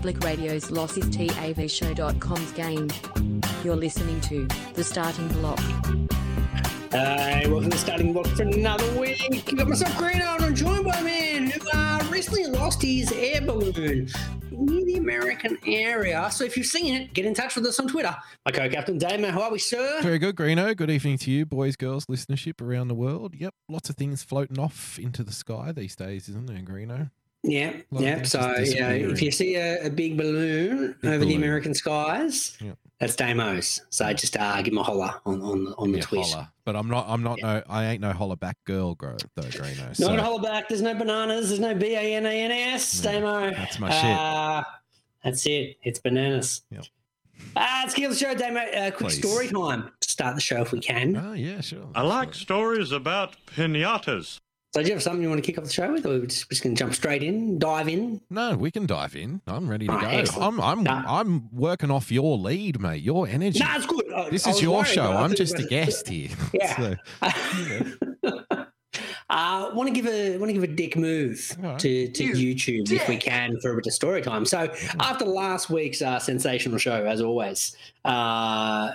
Public Radio's Losses LossisTAVShow.com's game. You're listening to The Starting Block. Hey, welcome to The Starting Block for another week. You got myself Green and I'm joined by a man who uh, recently lost his air balloon near the American area. So if you've seen it, get in touch with us on Twitter. My co-captain Damon, how are we, sir? Very good, Greeno. Good evening to you, boys, girls, listenership around the world. Yep, lots of things floating off into the sky these days, isn't there, Greeno? Yeah, yeah. So just yeah, if you see a, a big balloon Big over the. American skies, Yep. that's Damo's. So just uh, give him a holler on on, on the Yeah, tweet. holler. But I'm not. I'm not. No, I ain't no holler back girl, girl though, Greeno. No So holler back. There's no bananas. There's no B A N A N S. Yeah, Damo. that's my shit. Uh, that's it. It's bananas. Yep. Uh, let's kill the show, Damo. Uh, quick Please. story time to start the show if we can. Oh yeah, sure. I like stories about pinatas. So, do you have something you want to kick off the show with, or we're just, just going to jump straight in, dive in? No, we can dive in. I'm ready to go. excellent. I'm. I'm. Nah. I'm working off your lead, mate. Your energy. Nah, it's good. I- this I is was your worried, show. but I I'm just a guest here. Yeah. So, uh, want to give a want to give a dick move All right. to, to YouTube if we can for a bit of story time. So after last week's uh, sensational show, as always, uh,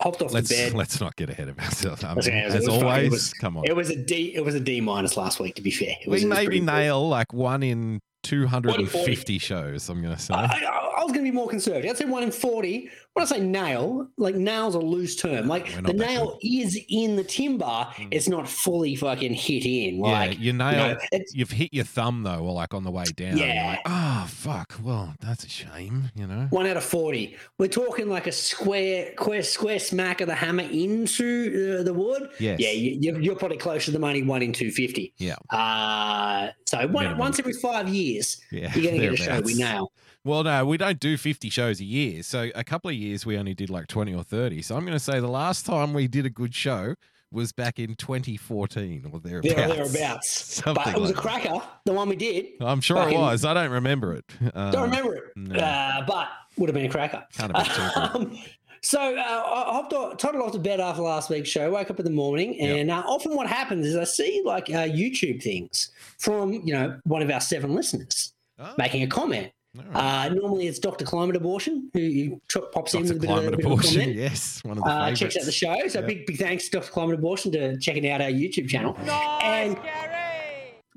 hopped off let's the bed. let's not get ahead of ourselves. I Let's- mean, it as it was fun. It always, was- come on. It was a D. It was a D minus last week. To be fair, it was, we was maybe nail like one in 250 shows. I'm going to say. I, I, I was going to be more conservative. I'd say one in forty. When I say nail, like nail's a loose term. Like the nail is in the timber. It's not fully fucking hit in. yeah, Like you you nail. know, you've hit your thumb though, or like on the way down. You're Yeah. like, oh fuck. Well, that's a shame. You know. One out of forty. We're talking like a square, square, square smack of the hammer into uh, the wood. Yes. Yeah, you, you're, you're probably closer to the money one in two fifty. Yeah. Uh, so one, once every five years, Yeah. you're going to get a show we nail. Well, no, we don't do 50 shows a year. So a couple of years we only did like 20 or 30. So I'm going to say the last time we did a good show was back in 2014 or thereabouts. There or thereabouts. Something but it was like a cracker, the one we did. I'm sure it in- was. I don't remember it. Uh, Don't remember it, no. uh, but would have been a cracker. Can't have been. Um, so uh, I hopped off, toddled off to bed after last week's show. Woke up in the morning, Yep. and uh, often what happens is I see like uh, YouTube things from you know one of our seven listeners Oh, making a comment. All right. Uh, normally it's Dr. Climate Abortion who, who tr- pops in with a bit, of, a Climate bit of a comment. Yes. One of the Uh, checks out the show. So Yep. big, big thanks to Dr. Climate Abortion to checking out our YouTube channel. Nice, and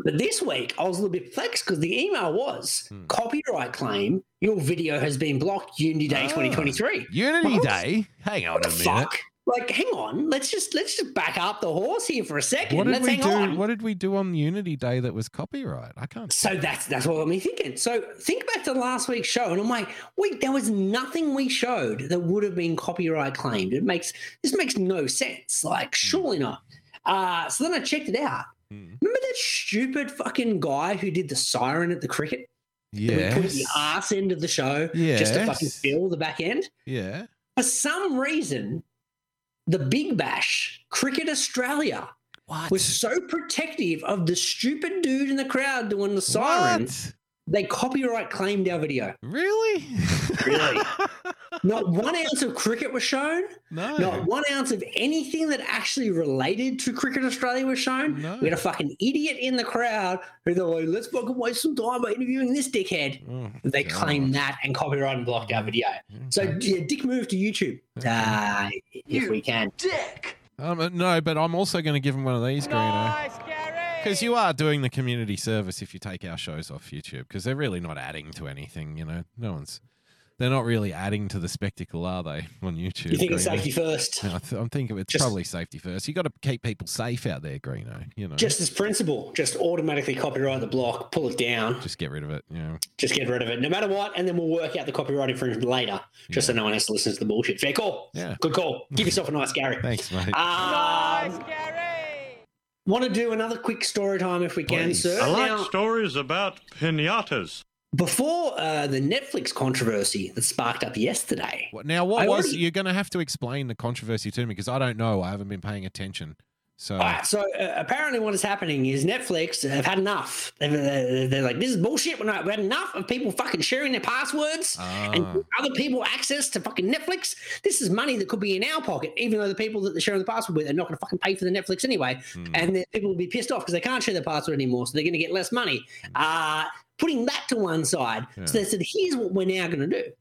but this week I was a little bit perplexed because the email was Hmm. copyright claim. Your video has been blocked. Unity Day Ah. 2023. Unity What? Day. Hang on What a minute. fuck? Like, hang on. Let's just let's just back up the horse here for a second. What did let's we hang do? on. What did we do on Unity Day that was copyright? I can't. So that's that's what got me thinking. So think back to last week's show, and I'm like, wait, there was nothing we showed that would have been copyright claimed. It makes this makes no sense. Like, surely not. Uh, so then I checked it out. Hmm. Remember that stupid fucking guy who did the siren at the cricket? yeah we put the ass end of the show just to fucking fill the back end. Yeah. For some reason, the Big Bash, Cricket Australia, What? was so protective of the stupid dude in the crowd doing the siren, What? They copyright claimed our video. Really? Really? Not one ounce of cricket was shown. no. Not one ounce of anything that actually related to Cricket Australia was shown. No. We had a fucking idiot in the crowd who they're like, let's fucking waste some time by interviewing this dickhead. Oh, They God. claimed that and copyright and blocked our video. So, yeah, dick move to YouTube uh, if we can. Um, uh, no, but I'm also going to give him one of these, Greeno. Because you are doing the community service if you take our shows off YouTube, because they're really not adding to anything, you know. No one's, they're not really adding to the spectacle, are they, on YouTube? You think it's safety first? No, I th- I'm thinking it's Just- probably safety first. You got to keep people safe out there, Greeno. You know, Just as principle, just automatically copyright the block, pull it down, just get rid of it. Yeah, just get rid of it, no matter what, and then we'll work out the copyright infringement later, just so no one else listens to the bullshit. Fair call. Yeah. Good call. Give yourself a nice Gary. thanks, mate. Um, Want to do another quick story time if we can, Please. sir? I like Now, stories about pinatas. before uh, the Netflix controversy that sparked up yesterday, now, what I was already- you're going to have to explain the controversy to me because I don't know. I haven't been paying attention. So right, so uh, apparently, what is happening is Netflix have had enough. They're, they're, they're like, "This is bullshit. We're not, we had enough of people fucking sharing their passwords and Ah. other people access to fucking Netflix. This is money that could be in our pocket, even though the people that they're sharing the password with are not going to fucking pay for the Netflix anyway. Hmm. And then people will be pissed off because they can't share their password anymore, so they're going to get less money. Uh, putting that to one side. Yeah. So they said, here's what we're now going to do.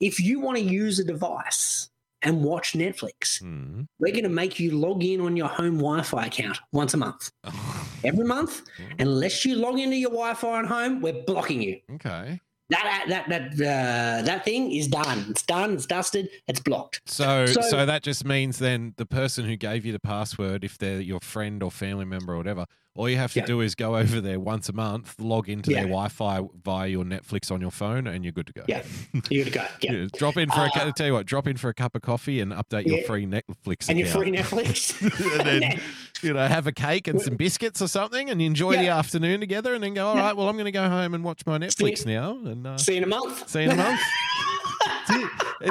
If you want to use a device and watch Netflix, Hmm. we're going to make you log in on your home Wi-Fi account once a month. Every month, unless you log into your Wi-Fi at home, we're blocking you. okay. That that that uh, that thing is done. It's done. It's dusted. It's blocked. So, so, So- that just means then the person who gave you the password, if they're your friend or family member or whatever, all you have to Yeah. do is go over there once a month, log into their Wi-Fi via your Netflix on your phone, and you're good to go. Yeah, you're good to go. Yeah. Yeah, drop in for a. Uh, I tell you what, drop in for a cup of coffee and update your Yeah. free Netflix And your free Netflix. and then you know have a cake and some biscuits or something, and you enjoy the afternoon together, and then go. All Yeah. right, well, I'm going to go home and watch my Netflix now, and uh, See you in a month. see you in a month.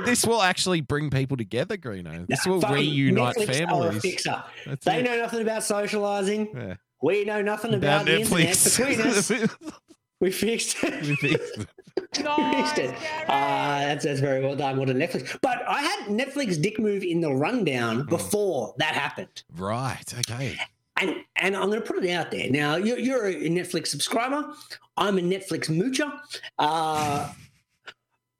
This will actually bring people together, Greeno. This will reunite Netflix families. They it. know nothing about socializing. Yeah. We know nothing about, the internet. Between us, we fixed it. We fixed it. we fixed it. Uh, that's, that's very well done. What a Netflix. But I had Netflix dick move in the Hmm. rundown before that happened. right. Okay. And and I'm going to put it out there. Now, you're, you're a Netflix subscriber. I'm a Netflix moocher. Uh,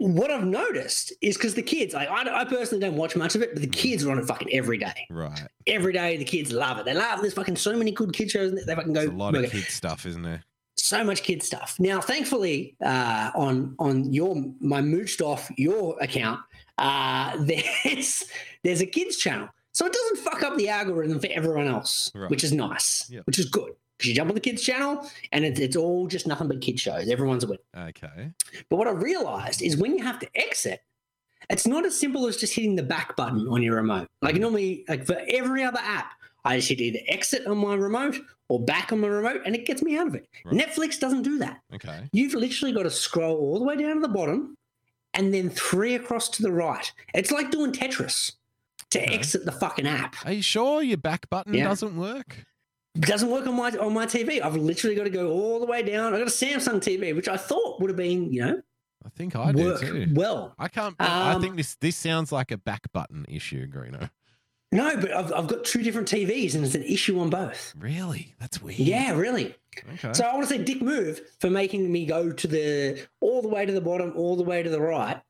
what I've noticed is because the kids, I, I, I personally don't watch much of it, but the kids are on it fucking every day. Right. Every day, the kids love it. They love. There's fucking so many good kid shows. They fucking go. There's a lot of kid stuff, isn't there? so much kid stuff. Now, thankfully, uh, on on your my mooched off your account, uh, there's there's a kids channel, so it doesn't fuck up the algorithm for everyone else, Right. which is nice, Yep. which is good. Because you jump on the kids channel and it's it's all just nothing but kid shows. Everyone's a win. Okay. But what I realized is when you have to exit, it's not as simple as just hitting the back button on your remote. Like mm. normally, like for every other app, I just hit either exit on my remote or back on my remote, and it gets me out of it. Right. Netflix doesn't do that. Okay. You've literally got to scroll all the way down to the bottom and then three across to the right. It's like doing Tetris to Okay. exit the fucking app. Are you sure your back button Yeah. doesn't work? Doesn't work on my on my TV. I've literally got to go all the way down. I got a Samsung TV, which I thought would have been, you know, I think I do work too. well. I can't. I Um, think this this sounds like a back button issue, Greeno. No, but I've, I've got two different TVs and it's an issue on both. Really? That's weird. Yeah, really. Okay. So I want to say dick move for making me go to the all the way to the bottom, all the way to the right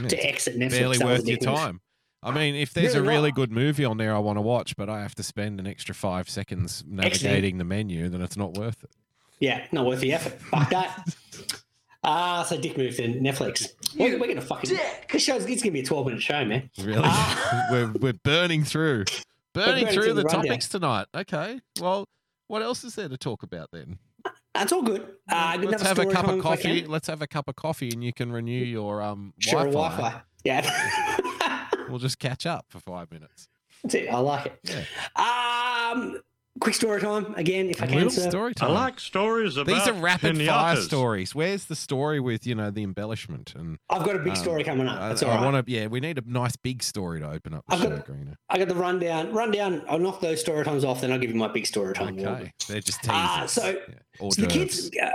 Yeah, to exit Netflix. barely worth your move. time. I mean, if there's Really a really not. good movie on there I want to watch, but I have to spend an extra five seconds navigating the menu, then it's not worth it. Yeah, not worth the effort. Fuck that. Ah, so dick move to Netflix. We're, we're gonna fucking this show's it's gonna be a twelve minute show, man. Really, Ah. we're we're burning through, burning, burning through through the the topics tonight. Okay, well, what else is there to talk about then? That's all good. Uh, Let's have have a cup of coffee. Let's have a cup of coffee, and you can renew your um Sure, Wi-Fi. Wi-Fi. Yeah, We'll just catch up for five minutes. That's it. I like it. Um, quick story time again, if I can. little Sir. story I like stories about These are rapid fire stories. Where's the story with you know the embellishment and I've got a big Um, story coming up. I, That's all right. want to. Yeah, we need a nice big story to open up the I've show, got- Greener. I got the rundown. Rundown. I'll knock those story times off, then I'll give you my big story time. Okay, they're just teasers. Ah, so- yeah. So the kids, uh,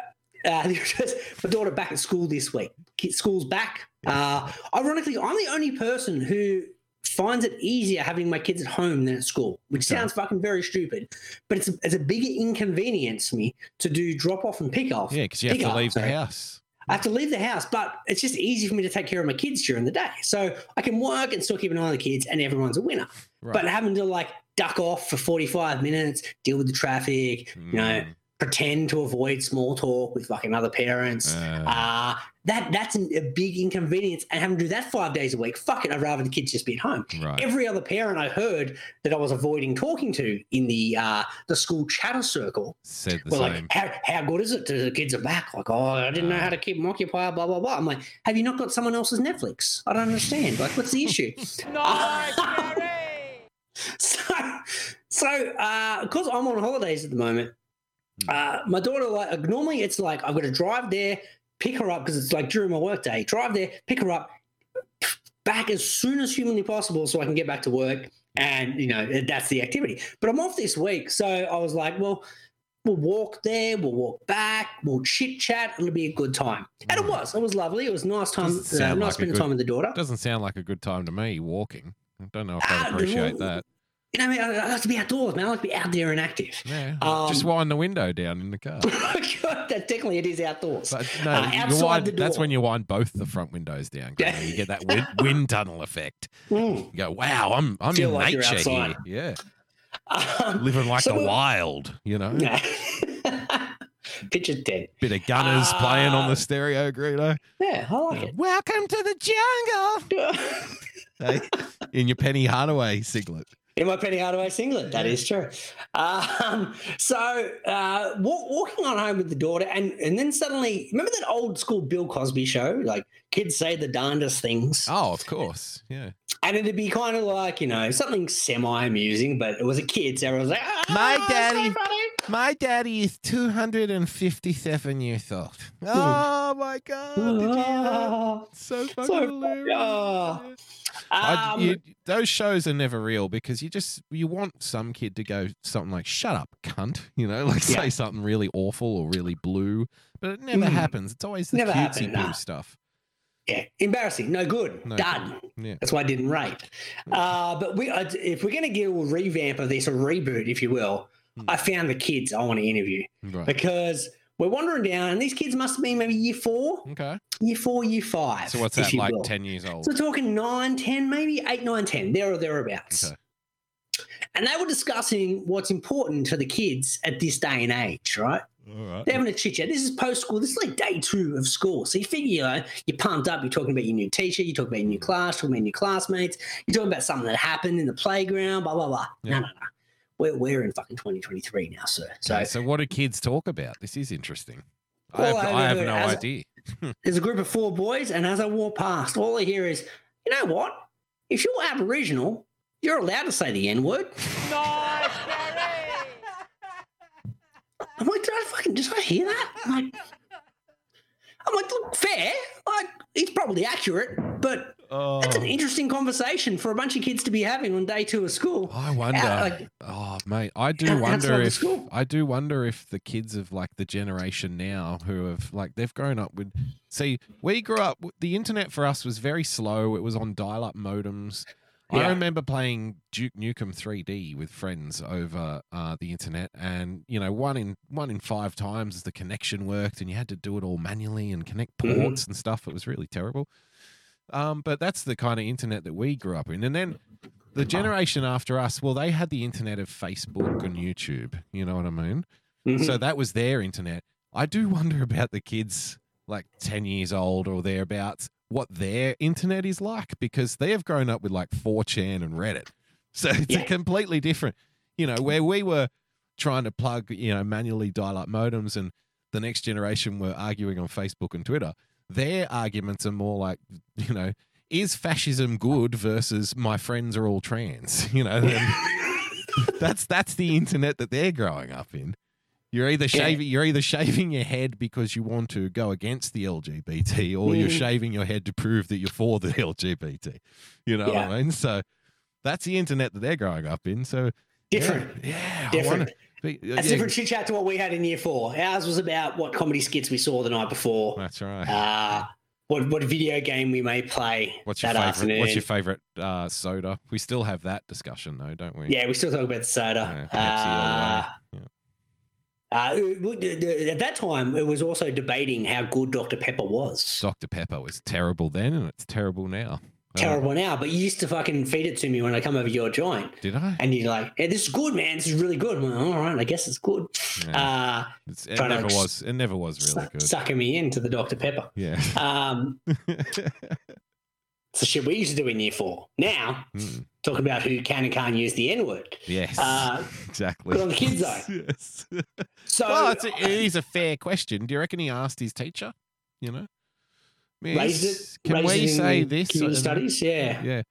uh, my daughter back at school this week. School's back. Uh, ironically, I'm the only person who finds it easier having my kids at home than at school, which sounds fucking very stupid, but it's a, it's a bigger inconvenience for me to do drop off and pick off. Yeah, because you have to up, leave the house. I have to leave the house, but it's just easy for me to take care of my kids during the day. So I can work and still keep an eye on the kids, and everyone's a winner. Right. But having to like duck off for 45 minutes, deal with the traffic, you know, Mm, pretend to avoid small talk with fucking other parents. uh, Uh, that that's an, a big inconvenience, and having to do that five days a week. Fuck it, I'd rather the kids just be at home. right. Every other parent I heard that I was avoiding talking to in the uh, the school chatter circle Said the were same. like, how, "How good is it? to The kids are back." Like, "Oh, I didn't know how to keep them occupied." Blah blah blah. I'm like, "Have you not got someone else's Netflix?" I don't understand. Like, what's the issue? so, so because I'm on holidays at the moment, uh, my daughter like normally it's like I've got to drive there, pick her up because it's like during my workday. Drive there, pick her up, back as soon as humanly possible so I can get back to work. And you know that's the activity. But I'm off this week, so I was like, well, we'll walk there, we'll walk back, we'll chit chat. It'll be a good time, and it was. It was lovely. It was nice time. Uh, nice like spending good- time with the daughter. Doesn't sound like a good time to me walking. I don't know if Ah, I'd appreciate well, that. You know, I, mean? I like to be outdoors, man. I like to be out there and active. Yeah. Um, Just wind the window down in the car. God, that technically it is outdoors. But no, Uh, outside wind, the that's when you wind both the front windows down. Yeah. You get that wind, wind tunnel effect. Mm. You go, wow, I'm I'm Feel in like nature here. Yeah, Um, living like So the wild. You know, nah. Picture dead. bit of gunners playing on the stereo, Greeno. Yeah, I like it. Welcome to the jungle. Hey, in your Penny Hardaway singlet. In my Penny Hardaway singlet, that is true. Um, so uh, walk, walking on home with the daughter, and and then suddenly, remember that old school Bill Cosby show? Like kids say the darndest things, Oh, of course. Yeah. and it'd be kind of like you know something semi amusing, but it was a kid, so everyone was like, "Ah, My so daddy- funny." My daddy is 257 years old. Oh my God. Did you hear that? Ah. So fucking So hilarious. Yeah. I- Um, you, those shows are never real because you just you want some kid to go something like "shut up, cunt," you know, like Yeah. say something really awful or really blue, but it never Mm. happens. It's always the Never cutesy happened, nah. stuff. Yeah, embarrassing. No good. No Done. Yeah. That's why I didn't rate. Uh, but we, uh, if we're going to give a revamp of this, a reboot, if you will, Hmm. I found the kids I want to interview Right. because we're wandering down, and these kids must have been maybe year four, Okay. year four, year five. So what's that like? will. Ten years old. So we're talking nine, 10, maybe eight, nine, 10, there or thereabouts. Okay. And they were discussing what's important to the kids at this day and age, right? All right. They're having a chit chat. This is post school. This is like day two of school. So you figure, you know, you're pumped up. You're talking about your new teacher. You're talking about your new class. Talking about your classmates. You're talking about something that happened in the playground. Blah blah blah. Yeah. No, no, no. We're we're in fucking 2023 now, sir. So Okay, so what do kids talk about? This is interesting. I have, I I have no as- idea. there's a group of four boys, and as I walk past, all I hear is, you know what? If you're Aboriginal, you're allowed to say the N word. I'm like, did I fucking did I hear that? I'm like, I'm like, look, fair. Like, it's probably accurate, but Oh, That's an interesting conversation for a bunch of kids to be having on day two of school. I wonder. Out, like- oh, mate, I do wonder if. I do wonder if the kids of like the generation now who have like they've grown up with. See, we grew up. The internet for us was very slow. It was on dial-up modems. I remember playing Duke Nukem 3D with friends over uh, the internet, and you know, one in one in five times the connection worked, and you had to do it all manually and connect Mhm. ports and stuff. It was really terrible. Um, but that's the kind of internet that we grew up in, and then the generation after us, well, they had the internet of Facebook and YouTube. You know what I mean? Mhm. So that was their internet. I do wonder about the kids like 10 years old or thereabouts, what their internet is like because they have grown up with like 4chan and Reddit. So it's Yeah. a completely different, you know, where we were trying to plug, you know, manually dial up modems and the next generation were arguing on Facebook and Twitter. Their arguments are more like, you know, is fascism good versus my friends are all trans? You know, that's that's the internet that they're growing up in. You're either Yeah. shaving you're either shaving your head because you want to go against the LGBT or you're Mhm. shaving your head to prove that you're for the LGBT. You know what I mean? So that's the internet that they're growing up in. So different. Yeah, yeah Different. Uh, That's yeah, different chit chat to what we had in year four. Ours was about what comedy skits we saw the night before, That's right. uh, what what video game we may play what's your that favorite? afternoon. What's your favorite uh, soda? We still have that discussion though, don't we? yeah, we still talk about the Yeah, soda. Uh, uh, at that time, it was also debating how good Dr Pepper was. Dr Pepper was terrible then, and it's terrible now. Uh, Terrible now, but you used to fucking feed it to me when I come over your joint. did I? And you're like, hey, this is good, man. This is really good. I'm like, all right, I guess it's good. Yeah. Uh, It's, it trying to never was. It never was really good. sucking me into the Dr. Pepper. Yeah. Um, it's the shit we used to do in year four. Now, Mm, talk about who can and can't use the N word. yes. Uh, exactly. good on the kids, though. yes. So, well, it's a, it is a fair question. Do you reckon he asked his teacher? You know, Raised it. Can raised we say this? Community studies, yeah. Yeah.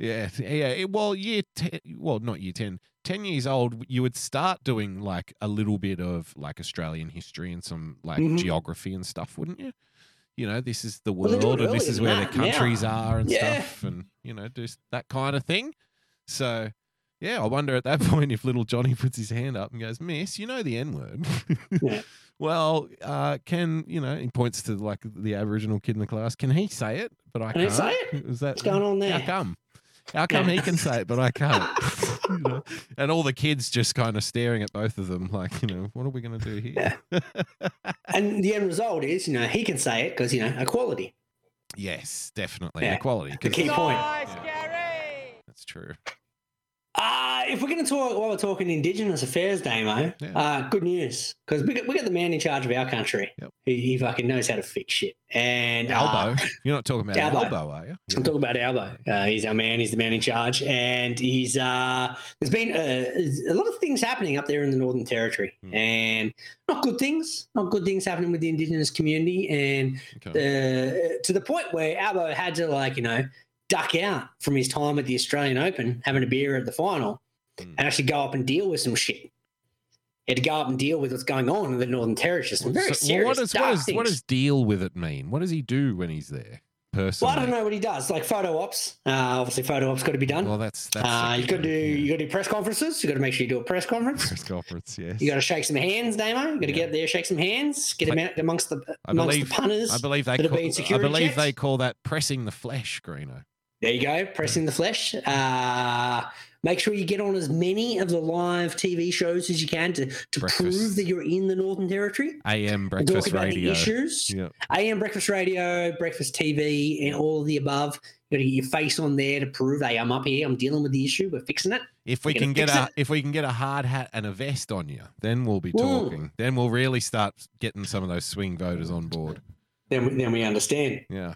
Yeah, yeah. Well, year ten, well, not year 10, 10 years old, you would start doing like a little bit of like Australian history and some like Mhm. geography and stuff, wouldn't you? You know, this is the Well, world it and this is where that the now. countries are and Yeah. stuff, and you know, do s- that kind of thing. So, yeah, I wonder at that point if little Johnny puts his hand up and goes, "Miss, you know the N word." Yeah. Well, uh, can you know? He points to like the Aboriginal kid in the class. Can he say it? But I Can he can't. say it? Is that What's going on there? How come? How come Yeah. he can say it but I can't? You know? And all the kids just kind of staring at both of them, like, you know, what are we going to do here? And the end result is, you know, he can say it because, you know, equality. yes, definitely Yeah. equality. The key point. That's true. Uh, if we're going to talk while we're talking Indigenous Affairs, Damo, Yeah. uh, good news because we got, we got the man in charge of our country. Yep. He, he fucking knows how to fix shit. And uh, Albo. You're not talking about Albo. are you? I'm talking about Albo. Uh, he's our man. He's the man in charge, and he's uh, there's been uh, a lot of things happening up there in the Northern Territory, Hmm. and not good things. Not good things happening with the Indigenous community, and Okay. uh, to the point where Albo had to like you know duck out from his time at the Australian Open, having a beer at the final, Hmm. and actually go up and deal with some shit. He had to go up and deal with what's going on in the Northern Territory. Some very So, serious, what does what does what does deal with it mean? What does he do when he's there? Personally, Well, I don't know what he does. Like photo ops. Uh, obviously, photo ops got to be done. Well, that's that's Uh, you got to do thing, you got to do press conferences. You got to make sure you do a press conference. press conference. Yes, You got to shake some hands, Damo. You got to Yeah. get up there, shake some hands, get amongst the I believe the punters. I believe they call, I believe checks. they call that pressing the flesh, Greeno. There you go, pressing the flesh. Uh, make sure you get on as many of the live TV shows as you can to to Breakfast. prove that you're in the Northern Territory. AM breakfast talk about radio. the issues. Yeah, AM breakfast radio, breakfast TV, and all of the above. You got to get your face on there to prove, hey, I'm up here. I'm dealing with the issue. We're fixing it. if we can get a it. if we can get a hard hat and a vest on you, then we'll be Ooh. talking. Then we'll really start getting some of those swing voters on board. Then we, then we understand. Yeah,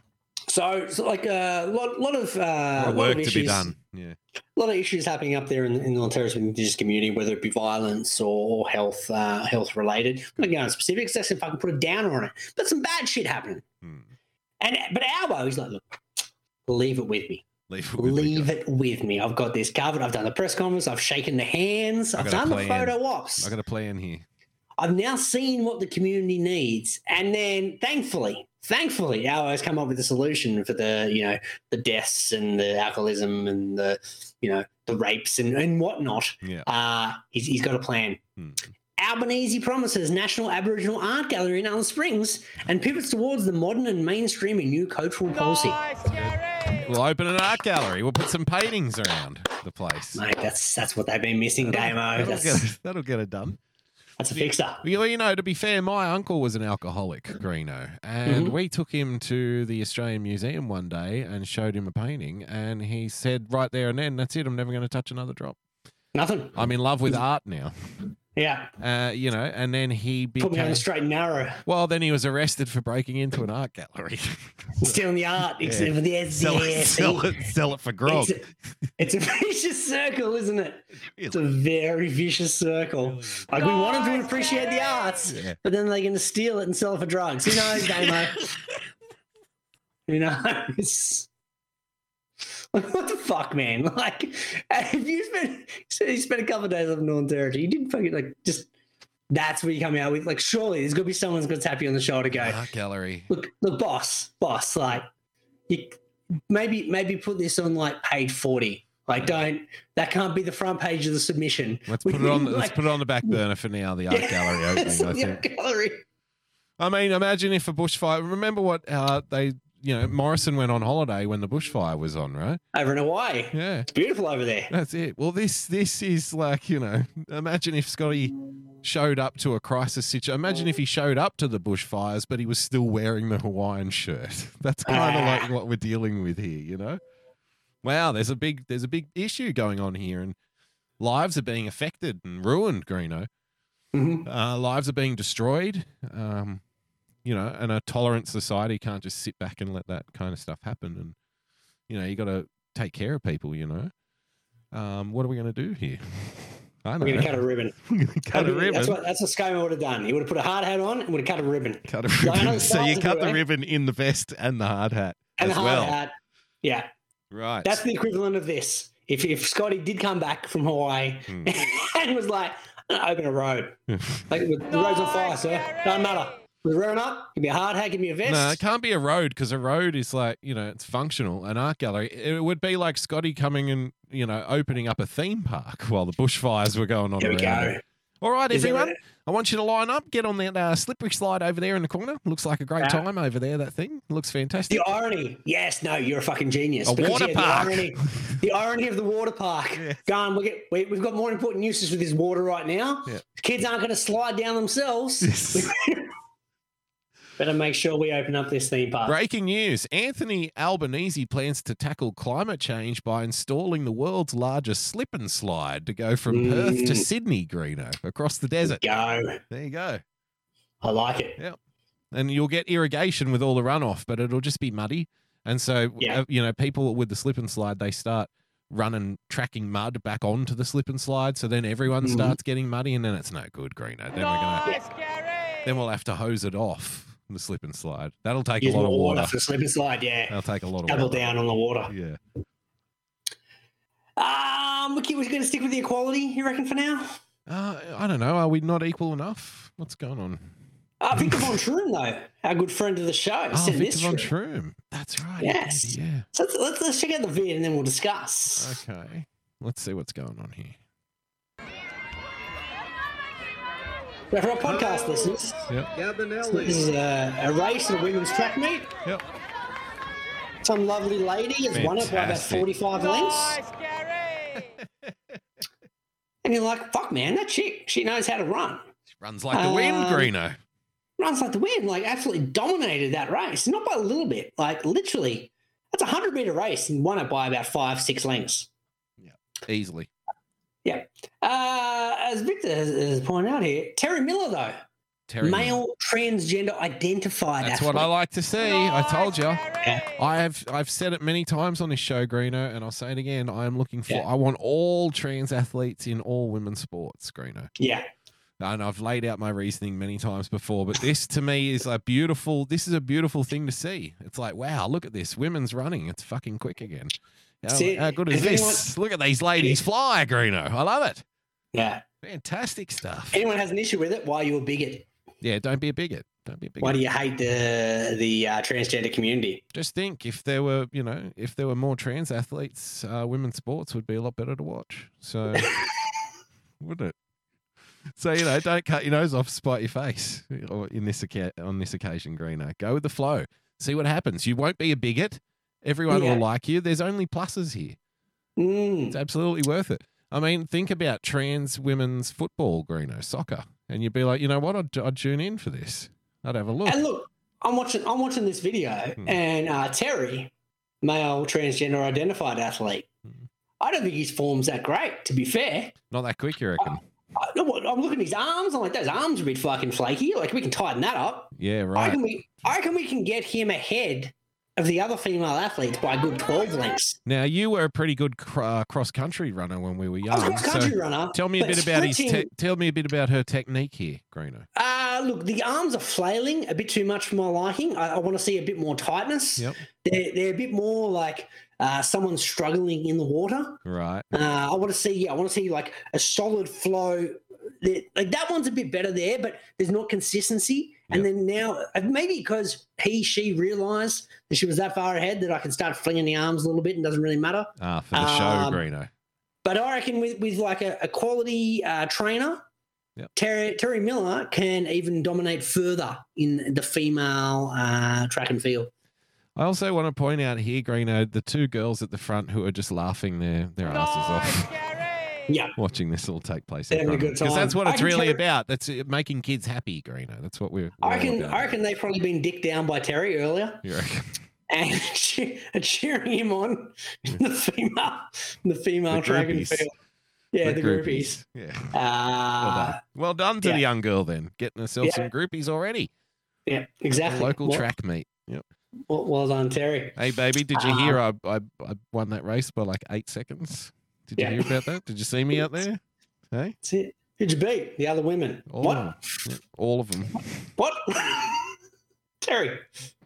So, so like a lot, lot of uh, lot of lot work of to be done. Yeah, A lot of issues happening up there in, in the Ontario Indigenous community, whether it be violence or health, uh, health related. I'm not going to go into specifics. That's if I can put a downer on it. But some bad shit happening. Hmm. And but Albo, he's like, look, leave it with me. leave it with me, Leave guys. it with me. I've got this covered. I've done the press conference. I've shaken the hands. I've done the photo ops. I got a plan here. I've now seen what the community needs, and then thankfully, thankfully, Albo has come up with a solution for the you know the deaths and the alcoholism and the you know the rapes and, and whatnot. Yeah. Uh, he's, he's got a plan. Hmm. Albanese promises National Aboriginal Art Gallery in Alice Springs and pivots towards the modern and mainstreaming new cultural policy. We'll open an art gallery. We'll put some paintings around the place. Mate, that's that's what they've been missing, Damo. That'll That's, get, that'll get it done. That's a fixer. Well, you know, to be fair, my uncle was an alcoholic, Greeno, and Mhm. we took him to the Australian Museum one day and showed him a painting, and he said right there and then, "That's it. I'm never going to touch another drop. Nothing. I'm in love with art now." Yeah. Uh, you know, and then he Put me on became the straight and narrow. well. Then he was arrested for breaking into an art gallery. Stealing the art. Yeah. Except for the sell, yeah, it, sell it, sell it for grog. It's a, it's a vicious circle, isn't it? It's a very vicious circle. Like we want them to appreciate the arts, Yeah. but then they're going to steal it and sell it for drugs. Who knows, Damo? Who knows? Like, what the fuck, man? Like, if you spent so you spent a couple of days up in Northern Territory, you didn't fucking like just. That's what you come out with. Like, surely there's gonna be someone who's gonna tap you on the shoulder, go, Art gallery. look, look, boss, boss, like, you maybe maybe put this on like page forty. Like, don't that can't be the front page of the submission. Let's put it on. let's put it on the back burner for now. The art yeah, gallery opening. I think. gallery. I mean, imagine if a bushfire. Remember what uh, they, you know, Morrison went on holiday when the bushfire was on, right? over in Hawaii. Yeah, It's beautiful over there. that's it. Well, this this is like you know, imagine if Scotty showed up to a crisis situation. Imagine if he showed up to the bushfires, but he was still wearing the Hawaiian shirt. That's kind of Ah. like what we're dealing with here, you know. Wow, there's a big there's a big issue going on here, and lives are being affected and ruined. Greeno. Mhm. uh, lives are being destroyed. Um, you know, and a tolerant society can't just sit back and let that kind of stuff happen. And you know, you got to take care of people. You know, um, what are we going to do here? I We're gonna cut a ribbon. We're cut a That'd ribbon. That's what that's what ScoMo would have done. He would have put a hard hat on and would have cut a ribbon. cut a Yeah, I ribbon. So you cut the everywhere. ribbon in the vest and the hard hat And as a hard well. hat. Yeah. Right. That's the equivalent of this. If if Scotty did come back from Hawaii Hmm. and was like, I'm gonna open a road. Like the road's on fire, sir. Don't matter. We're rowing up. Give me a hard hat. Give me a vest. No, it can't be a road because a road is like, you know, it's functional. An art gallery, it would be like Scotty coming and, you know, opening up a theme park while the bushfires were going on There we around. go. All right, Is everyone. I want you to line up. Get on that uh, slippery slide over there in the corner. Looks like a great Yeah. time over there. That thing looks fantastic. The irony. Yes, no, you're a fucking genius. A water yeah, park. The irony, the irony of the water park. Gone. We get, we, we've got more important uses with this water right now. Yeah. Kids aren't going to slide down themselves. Better make sure we open up this theme park. Breaking news: Anthony Albanese plans to tackle climate change by installing the world's largest slip and slide to go from Perth to Mm. Sydney, Greeno, across the desert. Go. There you go. I like it. Yep. and you'll get irrigation with all the runoff, but it'll just be muddy. And so, Yeah. uh, you know, people with the slip and slide, they start running, tracking mud back onto the slip and slide. So then everyone Mhm. starts getting muddy, and then it's no good, Greeno. Then we're gonna, then we'll have to hose it off the slip and slide. That'll take Use a lot of water. for slip and slide. Yeah. That'll take a lot of Double water. down on the water. Yeah. Um, we're going to stick with the equality. You reckon for now? Uh, I don't know. Are we not equal enough? What's going on? Uh, Victor von Shroom, though, our good friend of the show, Oh, Victor this von. Shroom. That's right. Yes. Yeah. So let's, let's, let's check out the vid and then we'll discuss. Okay. Let's see what's going on here. Now, for our podcast listeners, Yep. this is a, a race in a women's track meet. Yep. Some lovely lady has won it by about Fantastic. 45 lengths. And you're like, fuck, man, that chick, she knows how to run. She runs like the wind, Um, Greeno. Runs like the wind, like absolutely dominated that race. Not by a little bit, like literally. That's a 100 meter race and won it by about five, six lengths. Yeah, easily. Uh, as Victor has, has pointed out here, Terry Miller, though, Terry. male transgender identified That's athlete. what I like to see. I told you. Yeah. I have I've said it many times on this show, Greeno, and I'll say it again. I am looking for Yeah. I want all trans athletes in all women's sports, Greeno. Yeah. And I've laid out my reasoning many times before, but this to me is a beautiful this is a beautiful thing to see. It's like, wow, look at this. Women's running. It's fucking quick again. How, See, how good is this? Look at these ladies fly, Greeno. I love it. Yeah. Fantastic stuff. Anyone has an issue with it, why are you a bigot? Yeah, don't be a bigot. Don't be a bigot. Why do you hate the the uh, transgender community? just think if there were you know if there were more trans athletes uh, women's sports would be a lot better to watch so wouldn't it so you know don't cut your nose off spite your face in this on this occasion Greeno go with the flow see what happens you won't be a bigot everyone Yeah. will like you there's only pluses here Mm. it's absolutely worth it i mean think about trans women's football Greeno soccer and you'd be like you know what i'd, I'd tune in for this i'd have a look And look, I'm watching I'm watching this video, Hmm. and uh, Terry, male transgender identified athlete. Hmm. I don't think his form's that great. To be fair, not that quick you reckon I, I'm looking at his arms. I'm like, those arms are a bit fucking flaky. Like we can tighten that up. yeah I right reckon we I reckon we can get him ahead of the other female athletes by a good 12 lengths. Now you were a pretty good cr- uh, cross country runner when we were I was a young. cross country So runner. tell me a bit about his. Te- tell me a bit about her technique here, Greeno. Uh, look, the arms are flailing a bit too much for my liking. I, I want to see a bit more tightness. Yep. They're, they're a bit more like uh, someone struggling in the water. Right. Uh, I want to see, yeah, I want to see like a solid flow. Like that one's a bit better there, but there's not consistency. And then now, uh, maybe because he, she realized that she was that far ahead that I can start flinging the arms a little bit and doesn't really matter. Ah, for the show, Um, Greeno. But I reckon with, with like a, a quality uh, trainer, Yep. Terry, Terry Miller can even dominate further in the female uh, track and field. I also want to point out here, Greeno, the two girls at the front who are just laughing their their asses off. Yeah. Watching this all take place They're in having a front good because that's what it's really tell- about. That's it, making kids happy, Greeno. That's what we're. we're I all reckon, about. I reckon they've probably been dicked down by Terry earlier You reckon? and che- cheering him on in the female, the female The track and groupies. field. Yeah, the, groupies. Yeah. Well Uh, done. Well done to yeah. the young girl then, getting herself Yeah. some groupies already. yeah, A exactly. local well, track meet. Yep. Well, well done, Terry. Hey, baby, did you Um, hear I, I I won that race by like eight seconds? Did you Yeah. hear about that? Did you see me out there? Hey, That's it. Who'd you beat? The other women. all what? of them. Yeah, all of them. What? Terry.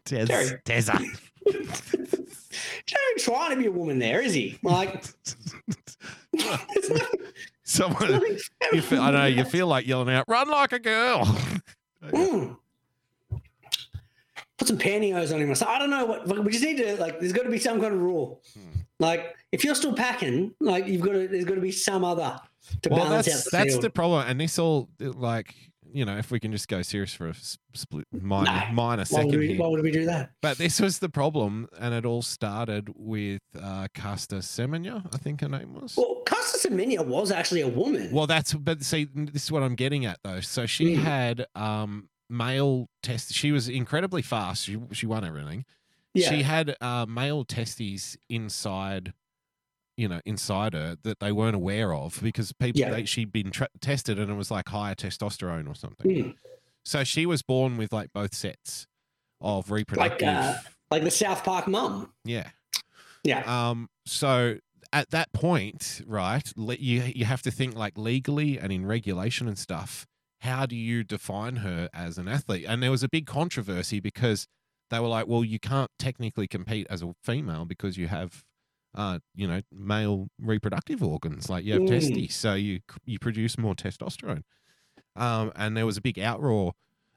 Tez, Terry. Tezza. Terry trying to be a woman there, is he? Like, Someone, you feel, I know you feel like yelling out, "Run like a girl!" Mm. Put some pantyhose on him or something. I don't know what. We just need to like. There's got to be some kind of rule. Hmm. Like, if you're still packing, like you've got to. There's got to be some other to Well, balance that's out the that's field. the problem, and this all like you know if we can just go serious for a split minor No. minor why, would second we, here. why would we do that? But this was the problem, and it all started with uh, Caster Semenya, I think her name was. Well, Caster Semenya was actually a woman. Well, that's but see, this is what I'm getting at though. So she Mm. had um, male test. She was incredibly fast. She she won everything. Yeah. She had uh, male testes inside, you know, inside her that they weren't aware of because people Yeah. they, she'd been tra- tested and it was like higher testosterone or something. Mm. So she was born with like both sets of reproductive. uh, like the South Park mum. yeah. Yeah. Um. So at that point, right, you you have to think like legally and in regulation and stuff. How do you define her as an athlete? And there was a big controversy because they were like, well, you can't technically compete as a female because you have, uh, you know, male reproductive organs, like you have Mm. testes, so you you produce more testosterone. Um, and there was a big outroar,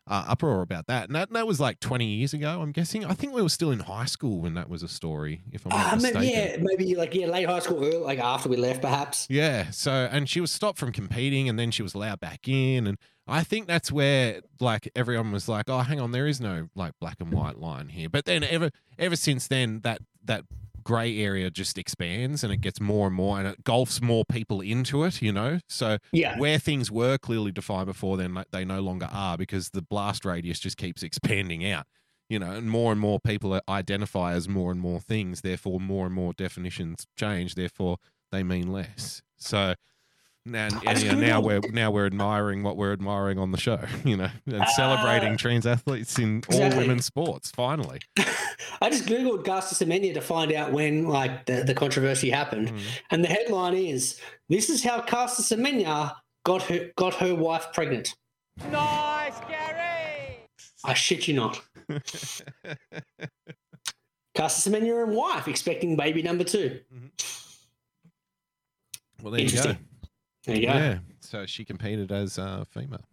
uh, uproar about that, and that that was like twenty years ago. I'm guessing. I think we were still in high school when that was a story. If I'm not Uh, mistaken. maybe, yeah, maybe like yeah, late high school, early, like after we left, perhaps. Yeah. So, and she was stopped from competing and then she was allowed back in. And I think that's where like everyone was like, oh, hang on, there is no like black and white line here. But then ever, ever since then, that, that gray area just expands and it gets more and more and it golfs more people into it, you know? So Yeah. where things were clearly defined before, then like, they no longer are because the blast radius just keeps expanding out. You know, and more and more people identify as more and more things. Therefore, more and more definitions change. Therefore, they mean less. So now, and, you know, now we're now we're admiring what we're admiring on the show, you know, and celebrating Uh, trans athletes in all women's sports. Finally, I just googled Caster Semenya to find out when like the, the controversy happened, Mm. and the headline is: "This is how Caster Semenya got her got her wife pregnant." Nice, Gary! I shit you not. Caster Semenya and wife expecting baby number two. mm-hmm. well, there you go. Interesting. There you go. Yeah, so she competed as a female.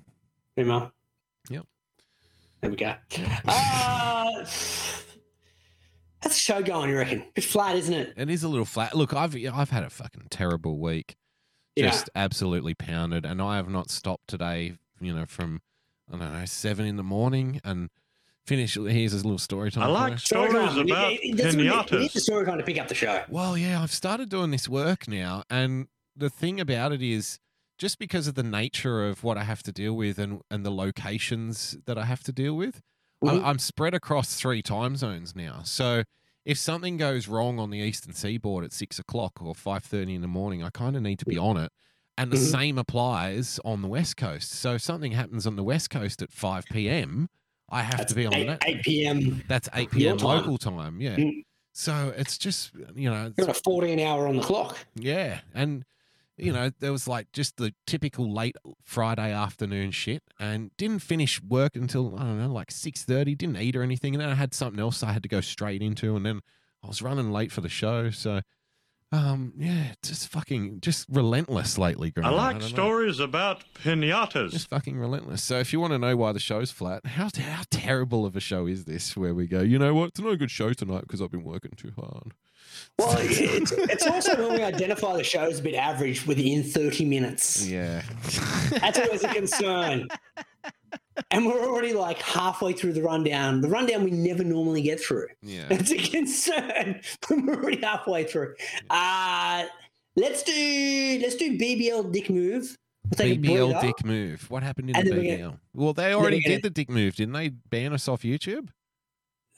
Female. Yep. There we go. Uh, how's the show going, you reckon? Bit flat, isn't it? It is a little flat. Look, I've I've had a fucking terrible week. Yeah. Just absolutely pounded, and I have not stopped today. You know, from I don't know seven in the morning and finish. Here's a little story time. I like. Story stories time. about It- it- that's what we need. We need pinatas. the story time to pick up the show. Well, yeah, I've started doing this work now, and the thing about it is, just because of the nature of what I have to deal with and and the locations that I have to deal with, Mhm. I'm, I'm spread across three time zones now. So if something goes wrong on the eastern seaboard at six o'clock or five thirty in the morning, I kind of need to be on it. And the Mhm. same applies on the west coast. So if something happens on the west coast at five p.m., I have That's to be on 8, that. 8 p.m. That's eight p.m. local time. Yeah. Mm. So it's just you know, You're a 14 hour on the clock. yeah, and you know there was like just the typical late Friday afternoon shit, and didn't finish work until I don't know like six thirty. Didn't eat or anything, and then I had something else I had to go straight into, and then I was running late for the show. So, um, yeah, just fucking just relentless lately. I like know. stories about pinatas. Just fucking relentless. So if you want to know why the show's flat, how how terrible of a show is this? Where we go, you know what? It's not a good show tonight because I've been working too hard. Well, it's, it's also when we identify the show as a bit average within 30 minutes. Yeah. That's always a concern. And we're already like halfway through the rundown. The rundown we never normally get through. yeah. It's a concern. we're already halfway through. Uh let's do let's do BBL dick move. We'll BBL dick move. What happened in And the BBL? well, they already did the dick move, didn't they? Ban us off YouTube.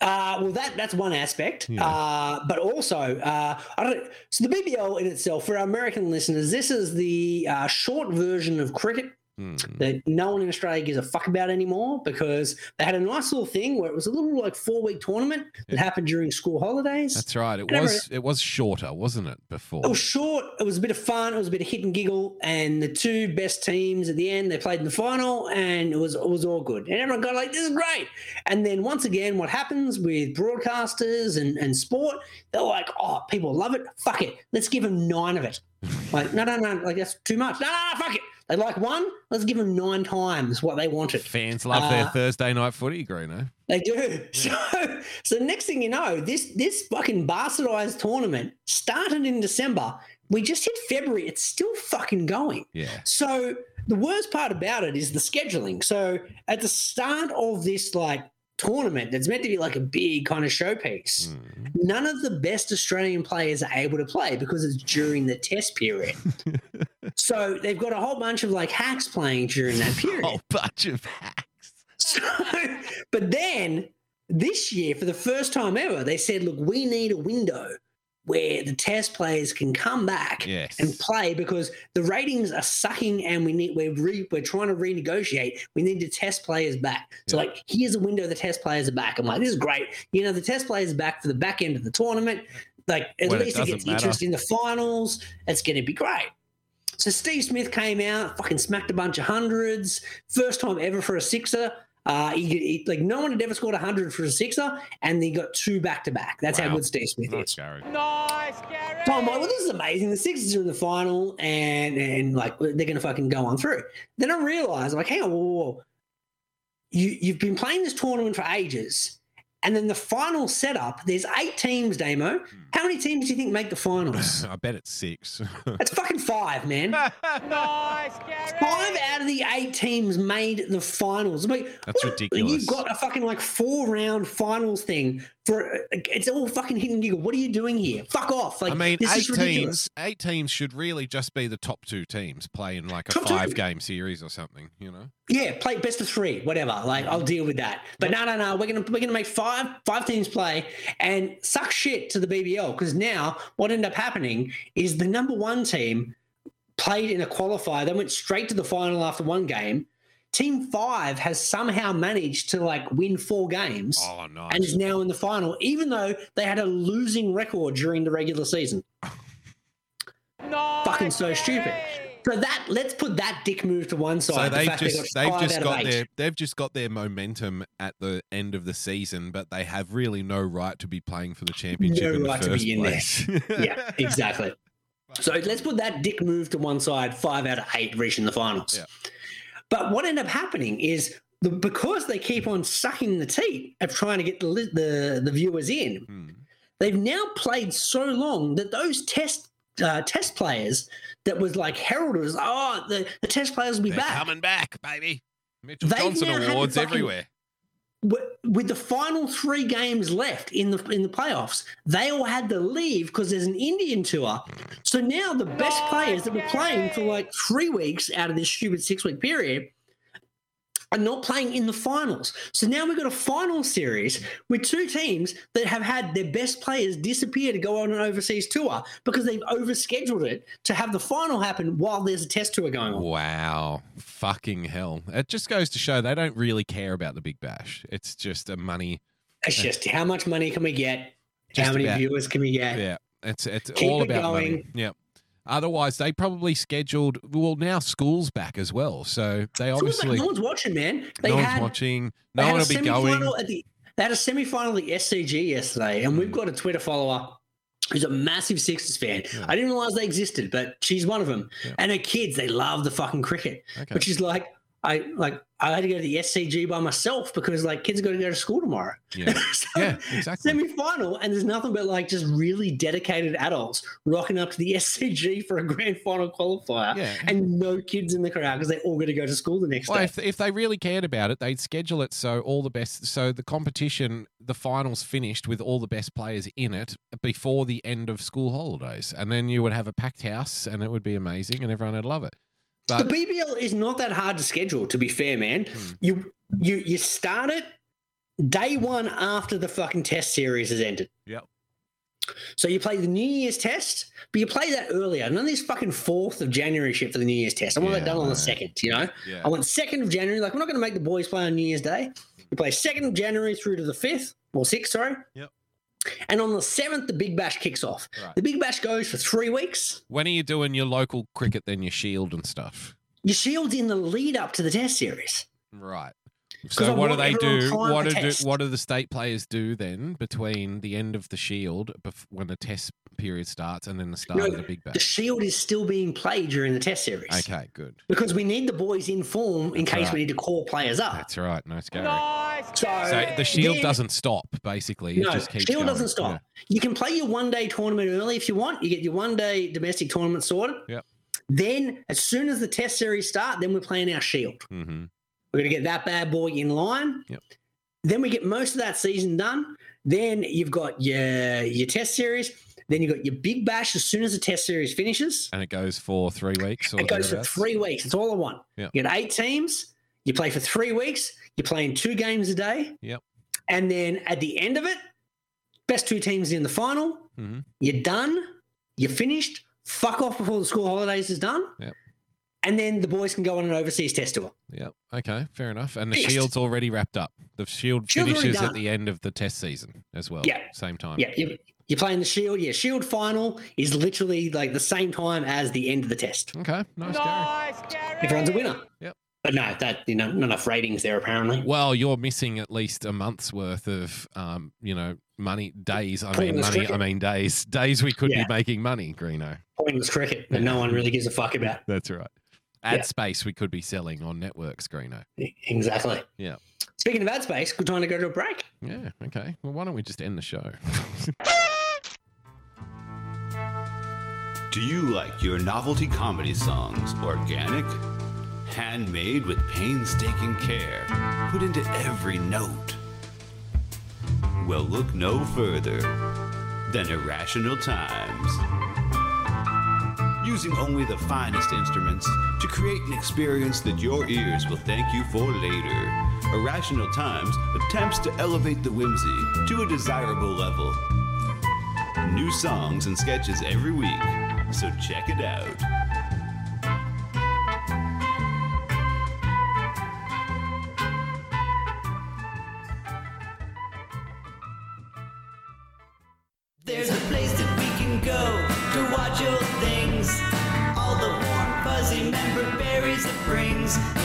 Uh, well, that that's one aspect, Yeah. uh, but also uh, I don't. So the BBL in itself, for our American listeners, this is the uh, short version of cricket Hmm. that no one in Australia gives a fuck about anymore because they had a nice little thing where it was a little like four week tournament that Yeah. happened during school holidays. That's right. It Whatever. was it was shorter, wasn't it? Before. It was short. It was a bit of fun. It was a bit of hit and giggle. And the two best teams at the end, they played in the final, and it was it was all good. And everyone got like, "This is great." And then once again, what happens with broadcasters and and sport? They're like, "Oh, people love it. Fuck it. Let's give them nine of it." like, no, no, no. Like that's too much. No, no, no. Fuck it. They like one. Let's give them nine times what they wanted. Fans love their Uh, Thursday night footy, Greeno. They do. So, so next thing you know, this this fucking bastardized tournament started in December, we just hit February. It's still fucking going. Yeah. So the worst part about it is the scheduling. So at the start of this like tournament that's meant to be like a big kind of showpiece, Mm. none of the best Australian players are able to play because it's during the test period. so they've got a whole bunch of like hacks playing during that period. Whole bunch of hacks. So, but then this year, for the first time ever, they said, look, we need a window where the test players can come back Yes. and play because the ratings are sucking and we need we're re, we're trying to renegotiate. We need to test players back. So Yeah. like here's a window the test players are back. I'm like, this is great. You know, the test players are back for the back end of the tournament. Like at When least it, doesn't gets matter. interest in the finals. It's gonna be great. So Steve Smith came out, fucking smacked a bunch of hundreds. First time ever for a sixer. Uh, he, he- like no one had ever scored a hundred for a sixer, and he got two back to back. That's how good Steve Smith Nice, is. Gary. Nice, Gary. So I'm like, well, this is amazing. The Sixers are in the final, and and like they're gonna fucking go on through. Then I realized, like, hang on, whoa, whoa, whoa. you you've been playing this tournament for ages, and then the final setup. There's eight teams, Damo. Hmm. How many teams do you think make the finals? I bet it's six. it's fucking five, man. Nice, Gary. Five out of the eight teams made the finals. I mean, That's what- ridiculous. You've got a fucking like four round finals thing for it's all fucking hidden giggle. What are you doing here? Fuck off! Like I mean, this eight is ridiculous. teams. Eight teams should really just be the top two teams playing like a Top two. five-game series or something. You know. Yeah, play best of three, whatever. Like I'll deal with that. But no, no, no. We're gonna we're gonna make five five teams play and suck shit to the BBL because now what ended up happening is the number one team played in a qualifier. They went straight to the final after one game. Team five has somehow managed to like win four games Oh, nice. and is now in the final, even though they had a losing record during the regular season. Nice, Fucking so stupid. So that let's put that dick move to one side. so they've fact just got they've just got their they've just got their momentum at the end of the season, but they have really no right to be playing for the championship No in right the to be in there. yeah, exactly. So let's put that dick move to one side. Five out of eight reaching the finals. Yeah. But what ended up happening is the, because they keep on sucking the teat of trying to get the the, the viewers in, Hmm. they've now played so long that those test uh, test players that was like heralded as oh the, the test players will be They're back coming back, baby. Mitchell They've Johnson now had to awards fucking- everywhere. Wi- with the final three games left in the in the playoffs, they all had to leave because there's an Indian tour. So now the best oh, players that were playing for like three weeks out of this stupid six week period are not playing in the finals. So now we've got a final series with two teams that have had their best players disappear to go on an overseas tour because they've overscheduled it to have the final happen while there's a test tour going on. Wow. Fucking hell. It just goes to show they don't really care about the Big Bash. It's just a money. It's uh, just how much money can we get? Just how many about- viewers can we get? Yeah. It's it's Keep all it about money. going. Yeah. Otherwise, they probably scheduled. Well, now school's back as well, so they it's like obviously no one's watching, man. They no one's watching. No one will be going. At the, they had a semi-final at the SCG yesterday, and Hmm. we've got a Twitter follower who's a massive Sixers fan. I didn't realize they existed, but she's one of them. Yeah. And her kids, they love the fucking cricket. Okay. But she's like, I like I had to go to the SCG by myself because like kids got to go to school tomorrow. Yeah. So, Yeah, exactly. Semi-final, and there's nothing but like just really dedicated adults rocking up to the SCG for a grand final qualifier, Yeah. and no kids in the crowd because they all got to go to school the next Well, day. if, if they really cared about it, they'd schedule it so all the best, so the competition, the finals finished with all the best players in it before the end of school holidays, and then you would have a packed house, and it would be amazing, and everyone would love it. The BBL is not that hard to schedule, to be fair, man. Hmm. You you you start it day one after the fucking test series has ended. Yep. So you play the New Year's test, but you play that earlier. None of this fucking fourth of January shit for the New Year's test. I want Yeah, that done on the second, you know? yeah, I want second of January. Like we're not gonna make the boys play on New Year's Day. You play second of January through to the fifth or sixth, sorry. Yep. And on the seventh, the Big Bash kicks off. Right. The Big Bash goes for three weeks. when are you doing your local cricket, then your shield and stuff? Your shield's in the lead up to the test series. Right. 'Cause So what do they do? What the do, what do the state players do then between the end of the shield, bef- when the test period starts, and then the start No, of the big The shield is still being played during the test series. Okay, good. Because we need the boys in form in That's case right. we need to call players up. That's right. No scary. Nice, So, So the shield then- doesn't stop, basically. It No, just keeps Shield going. doesn't stop. You can play your one day tournament early if you want. You get your one day domestic tournament sorted. Yep. Then, as soon as the test series start, then we're playing our Shield. Yeah. We're going to get that bad boy in line. Yep. Then we get most of that season done. Then you've got your your test series. Then you've got your big bash as soon as the test series finishes. And it goes for three weeks. Or It goes for three weeks. It's all I want. Yep. You get eight teams. You play for three weeks. You're playing two games a day. Yep. And then at the end of it, best two teams in the final. Mhm. You're done. You're finished. Fuck off before the school holidays is done. Yep. And then the boys can go on an overseas test tour. Yep. Okay. Fair enough. And the Fixed. shield's already wrapped up. The shield Shield's finishes at the end of the test season as well. Yeah. Same time. Yeah, you- you're playing the Shield. Yeah, Shield final is literally like the same time as the end of the test. Okay. Nice, Gary. Nice, Gary. Everyone's a winner. Yep. But no, that you know, not enough ratings there apparently. Well, you're missing at least a month's worth of, um, you know, money days. I mean, Pointless money. I mean, days. Days we could Yeah. be making money, Greeno. Pointless cricket that no one really gives a fuck about. That's right. Ad Yeah. space we could be selling on networks, Greeno. Exactly. Yeah. Speaking of ad space, good time to go to a break. Yeah. Okay. Well, why don't we just end the show? Do you like your novelty comedy songs organic? Handmade with painstaking care, put into every note? Well, look no further than Irrational Times. Using only the finest instruments to create an experience that your ears will thank you for later. Irrational Times attempts to elevate the whimsy to a desirable level. New songs and sketches every week, so check it out.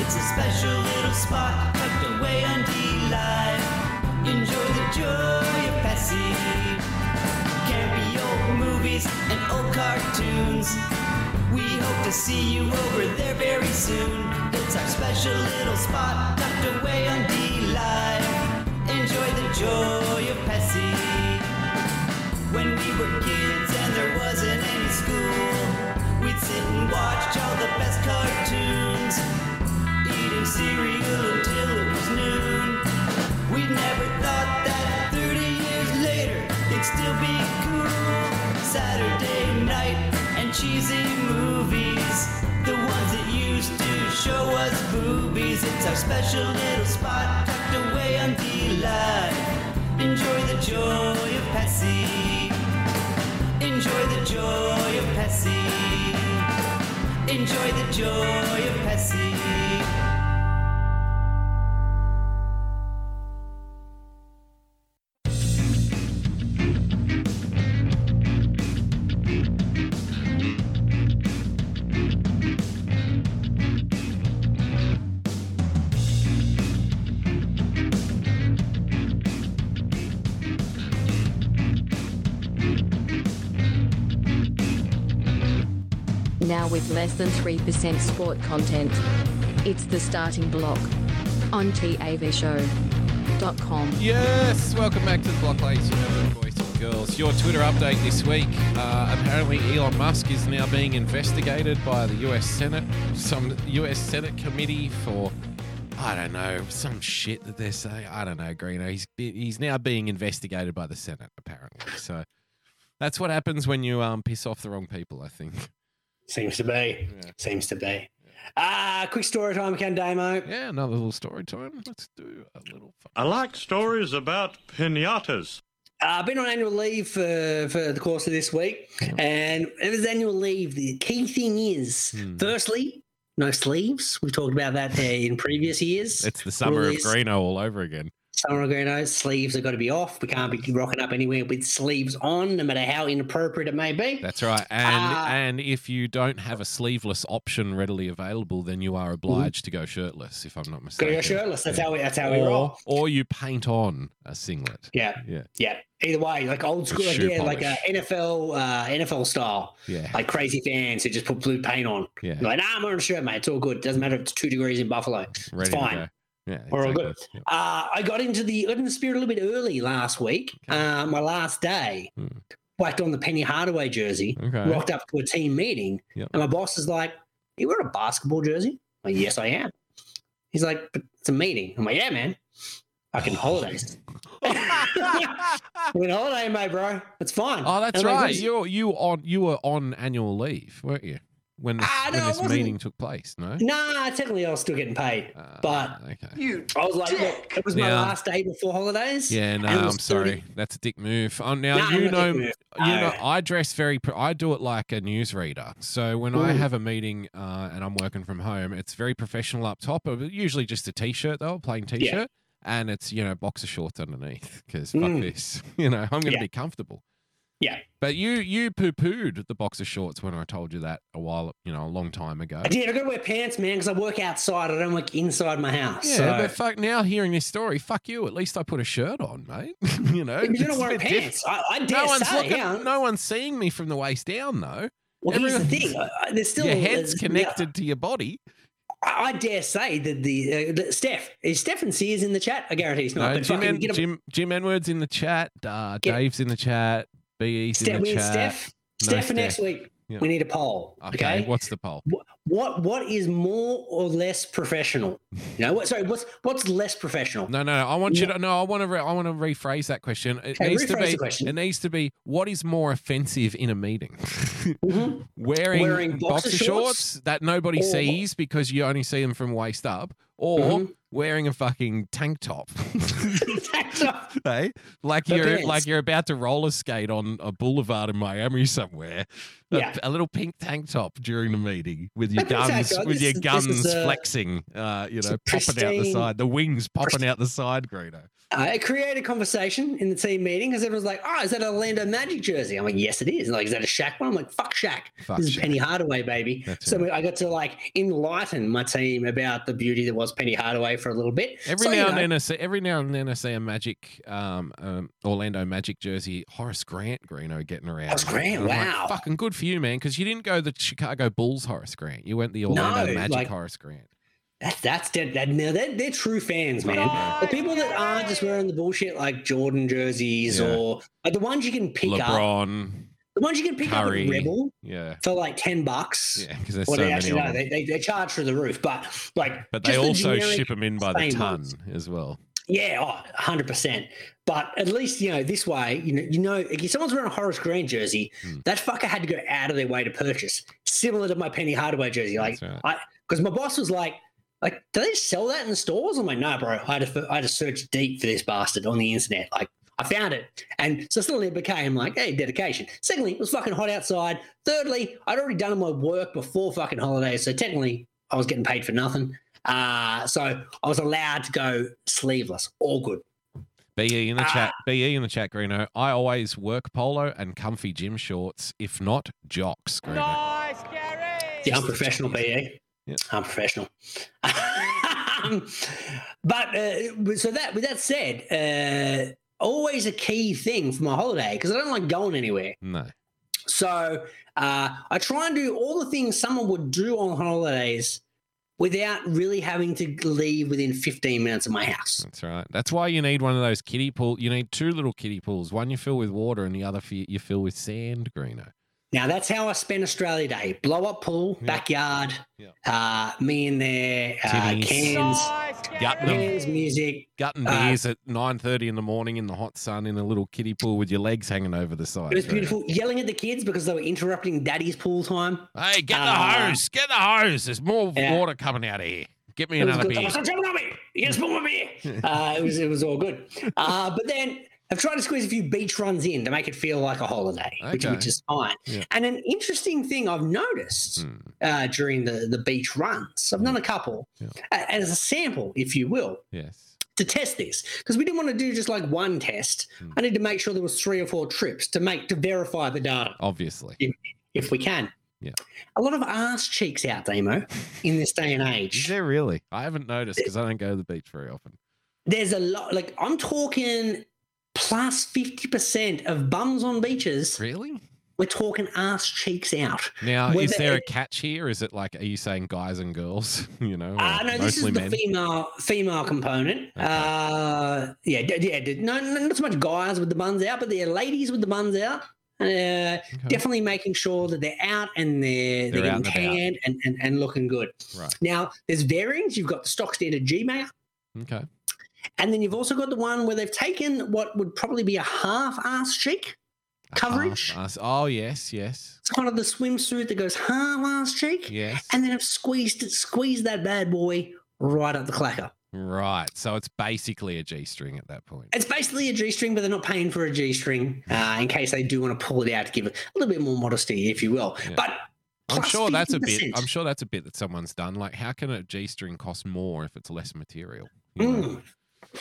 It's a special little spot tucked away on D-Live. Enjoy the joy of Pessy. Campy old movies and old cartoons. We hope to see you over there very soon. It's our special little spot tucked away on D-Live. Enjoy the joy of Pessy. When we were kids and there wasn't any school, we'd sit and watch all the best less than 3% sport content. It's the starting block on TAVShow.com. Yes, welcome back to the block, ladies and gentlemen, boys and girls. Your Twitter update this week. Uh, apparently, Elon Musk is now being investigated by the U.S. Senate, some U.S. Senate committee for, I don't know, some shit that they're saying. I don't know, Greeno. He's he's now being investigated by the Senate, apparently. So that's what happens when you um piss off the wrong people. I think. Seems to be. Yeah. Seems to be. Ah, quick story time, Ken Damo. Yeah, another little story time. Let's do a little. Fun. I like stories about pinatas. I've uh, been on annual leave for, for the course of this week, and it was annual leave. The key thing is, Hmm. firstly, no sleeves. We've talked about that uh, in previous years. It's the summer of Release- Greeno all over again. Of Greeno, sleeves have got to be off. We can't be rocking up anywhere with sleeves on, no matter how inappropriate it may be. That's right. And Ah. and if you don't have a sleeveless option readily available, then you are obliged to go shirtless, if I'm not mistaken. go shirtless. That's Yeah. how we. That's how we roll. or you paint on a singlet. Yeah, Yeah. yeah. Either way, like old school, like, yeah, like uh, polish. NFL, uh, NFL style. Yeah. Like crazy fans who just put blue paint on. Yeah. You're like, nah, I'm wearing a shirt, mate. It's all good. Doesn't matter if it's two degrees in Buffalo. Ready it's fine. Yeah, We're all good. exactly. Yep. Uh, I got into the got the spirit a little bit early last week. Okay. Uh, my last day, Hmm. whacked on the Penny Hardaway jersey, Okay. rocked up to a team meeting, Yep. and my boss is like, "You wear a basketball jersey?" I'm like, yes, I am. He's like, "But it's a meeting." I'm like, "Yeah, man, fucking holidays." On holiday, mate, bro. It's fine. Oh, that's I'm like, right. You you on you were on annual leave, weren't you? When this, Ah, no, I this meeting took place, no? Nah, technically, I was still getting paid, Ah, but okay. I was like, look, it was my Yeah. last day before holidays. Yeah, no, and I'm was 30 sorry. That's a dick move. Oh, now Nah, you know, dick move. you know, I dress very. I do it like a newsreader. So when I Mm. have a meeting uh, and I'm working from home, it's very professional up top. uh, Usually just a t-shirt though, a plain t-shirt, and it's you know boxer shorts underneath because fuck Mm. this. You know, I'm going to Yeah. be comfortable. Yeah. But you you poo pooed the boxer shorts when I told you that a while, you know, a long time ago. I did. I got to wear pants, man, because I work outside. I don't work inside my house. Yeah, so. but fuck now hearing this story, fuck you. At least I put a shirt on, mate. you know, you don't a wearing bit diff- pants. I, I dare No one's say. looking. yeah. No one's seeing me from the waist down, though. well, here's the thing. I- I- There's still Your head's there's- connected to your body. I, I dare say that the, uh, the Steph is Stefan Sears in the chat. I guarantee he's not. No, but Jim, fucking En- Jim, Jim Edwards in the chat. Uh, Dave's in the chat. BE's Steph, in we. Steph. No Steph for next week. Yeah. We need a poll. Okay, Okay. what's the poll? Wh- What what is more or less professional? You know what? Sorry, what's what's less professional? No, no, no. I want you to. No, I want to. Re- I want to rephrase that question. It Okay, needs to be. question. It needs to be. What is more offensive in a meeting? Mhm. Wearing, Wearing boxer, boxer shorts? shorts? that nobody Or- sees because you only see them from waist up, or Mhm. Wearing a fucking tank top. That's hey, like The you're pants. like you're about to roller skate on a boulevard in Miami somewhere. A- Yeah. A, little pink tank top during the meeting with your A tank guns, top. with This your guns flexing. Uh, you know, a popping out the side, the wings popping out the side, Greeno. Uh, it created conversation in the team meeting because everyone's like, "Oh, is that a Orlando Magic jersey?" I'm like, "Yes, it is." And like, is that a Shaq one? I'm like, "Fuck Shaq." Fuck this is Shaq. Penny Hardaway, baby. That's so right. I got to like enlighten my team about the beauty that was Penny Hardaway for a little bit. Every So, you now and then, I see every now and then I see a Magic, um, um, Orlando Magic jersey. Horace Grant, Greeno, getting around. Horace Grant, I'm like, wow. fucking good for you, man. Because you didn't go the Chicago Bulls Horace Grant. You went the Orlando No, Magic like- Horace Grant. That's that's dead. That, now they're, they're true fans, man. The people that aren't just wearing the bullshit like Jordan jerseys Yeah. or like the ones you can pick up, LeBron, the ones you can pick Curry. up at Rebel yeah, for like ten bucks. yeah, because there's Well, so they many actually of no, they, they, they charge through the roof, but like, But they just the also ship them in by the ton ones. as well. Yeah, oh, 100%. But at least, you know, this way, you know, you know, if someone's wearing a Horace Grant jersey, Hmm. that fucker had to go out of their way to purchase, similar to my Penny Hardaway jersey. Like, That's I, because my boss was like, like, do they sell that in stores? I'm like, no, bro. I had, to, I had to search deep for this bastard on the internet. Like, I found it. And so suddenly it became like, hey, dedication. Secondly, it was fucking hot outside. Thirdly, I'd already done my work before fucking holidays. So technically, I was getting paid for nothing. Uh, so I was allowed to go sleeveless. All good. BE in the Ah. chat. BE in the chat, Greeno. I always work polo and comfy gym shorts, if not jocks, Greeno. Nice, Gary. Yeah, I'm professional, BE. Yeah. I'm professional. but uh, so that with that said, uh, always a key thing for my holiday because I don't like going anywhere. No. So uh, I try and do all the things someone would do on holidays without really having to leave within 15 minutes of my house. That's right. That's why you need one of those kiddie pool. You need two little kiddie pools. One you fill with water, and the other you fill with sand, Greeno. Now that's how I spend Australia Day: blow up pool, Yeah. backyard, Yeah. uh, me in there, uh, cans, Nice, Gary. Gutting 'em. cans, music. Gutting Uh, beers at nine thirty in the morning in the hot sun in a little kiddie pool with your legs hanging over the side. It was Greeno. beautiful. Yelling at the kids because they were interrupting daddy's pool time. Hey, get the Uh, hose! Get the hose! There's more Yeah. water coming out of here. Get me another beer. Stop jumping on me! You can spill my beer. uh, it was it was all good. Uh, but then I've tried to squeeze a few beach runs in to make it feel like a holiday, which, Okay. which is fine. Yeah. And an interesting thing I've noticed Hmm. uh, during the the beach runs, I've done a couple Yeah. uh, as a sample, if you will. Yes. to test this because we didn't want to do just like one test. Hmm. I need to make sure there was three or four trips to make to verify the data Obviously. if we can. Yeah. A lot of ass cheeks out, Damo, in this day and age. Is there really? I haven't noticed because I don't go to the beach very often. There's a lot. Like I'm talking plus fifty percent of bums on beaches Really? We're talking ass cheeks out. Now, is Whether there a catch here? Is it like, are you saying guys and girls? You know, Uh, no, this is the men? female female component. Uh, yeah, yeah, no, no, not so much guys with the buns out, but they're ladies with the buns out. Uh, Definitely making sure that they're out and they're they're, They're getting tanned and, and, and looking good. Right. Now, there's variants. You've got the stock standard G Okay. And then you've also got the one where they've taken what would probably be a half ass cheek coverage. Us- oh, yes, yes, It's kind of the swimsuit that goes half ass cheek, yes. and then have squeezed it, squeezed that bad boy right up the clacker. Right. So it's basically a G string at that point. It's basically a G string, but they're not paying for a G string uh, in case they do want to pull it out to give it a little bit more modesty, if you will. Yeah. But I'm sure that's a bit. I'm sure that's a bit that someone's done. Like, how can a G string cost more if it's less material? You know? Mm,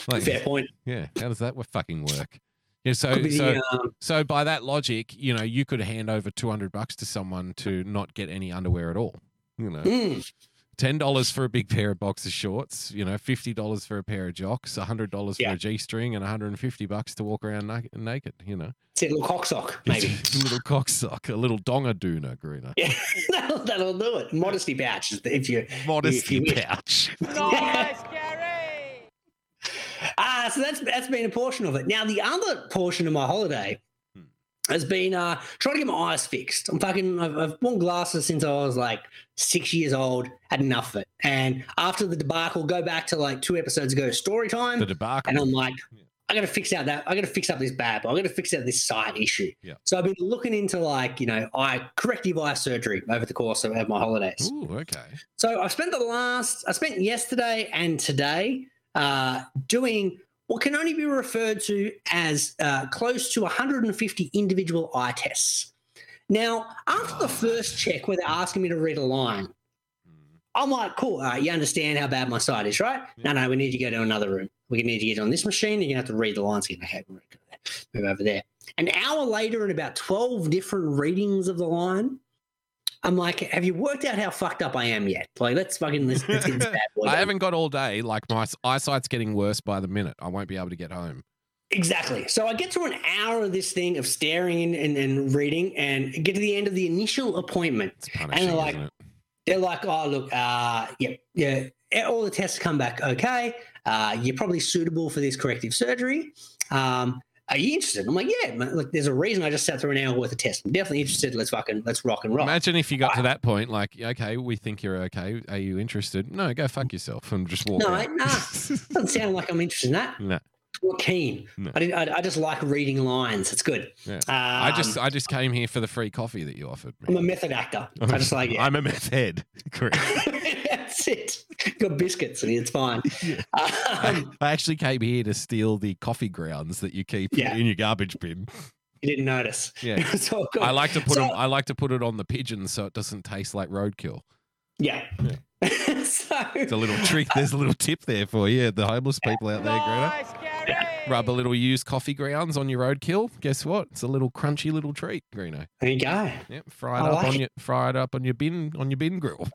Like, fair point. yeah. How does that fucking work? Yeah. So, Could be so, the, um, so by that logic, you know, you could hand over 200 bucks to someone to not get any underwear at all. You know, mm, ten dollars for a big pair of boxer shorts. You know, fifty dollars for a pair of jocks, hundred dollars Yeah. for a G string, and 150 bucks to walk around na- naked. You know, it's a little cock sock, maybe. a little cocksock, a little donga doona, Greeno. yeah, that'll, that'll do it. Modesty pouch, if you. Modesty if you wish. pouch. Nice, Gary. Ah, so that's that's been a portion of it. Now the other portion of my holiday Hmm. has been uh trying to get my eyes fixed. I'm fucking I've, I've worn glasses since I was like six years old, had enough of it. And after the debacle, go back to like two episodes ago, story time, The debacle. and I'm like, Yeah. I gotta fix out that I gotta fix up this bad, but I gotta fix out this side issue. Yeah. So I've been looking into like, you know, eye corrective eye surgery over the course of, of my holidays. Ooh, okay. So I've spent the last, I spent yesterday and today uh, doing what can only be referred to as uh, close to 150 individual eye tests. Now, after the first check where they're asking me to read a line, Mm. I'm like, cool, all right, you understand how bad my sight is, right? No, no, we need to go to another room. We need to get on this machine. You're going to have to read the lines again. Okay, we'll go there. move over there. An hour later, and about 12 different readings of the line, I'm like, have you worked out how fucked up I am yet? Like, let's fucking let's, let's get this bad boy. I haven't got all day. Like my eyesight's getting worse by the minute. I won't be able to get home. Exactly. So I get through an hour of this thing of staring and, and, and reading and get to the end of the initial appointment. It's punishing, like-? They're like, oh, look, uh, yeah, yeah, all the tests come back okay. Uh, you're probably suitable for this corrective surgery. Um, are you interested? I'm like, yeah, man, look, there's a reason I just sat through an hour worth of tests. I'm definitely interested. Let's fucking, let's rock and roll. Imagine if you got to that point, like, okay, we think you're okay. Are you interested? No, go fuck yourself and just walk No, out. nah, doesn't sound like I'm interested in that. No. Not keen. No. I, didn't, I, I just like reading lines. It's good. Yeah. Um, I just I just came here for the free coffee that you offered I'm me. a method actor. I just like it. I'm a meth head. Correct. That's it. Got biscuits and it's fine. Um, I actually came here to steal the coffee grounds that you keep Yeah. in your garbage bin. you didn't notice. Yeah. so. I like to put So- 'em- I like to put it on the pigeons so it doesn't taste like roadkill. Yeah. so It's a little trick. There's a little tip there for you, the homeless people out there, Greta. Rub a little used coffee grounds on your roadkill. Guess what? It's a little crunchy little treat, Greeno. there you go. Yep, fry it I up like on it. your fry it up on your bin on your bin grill.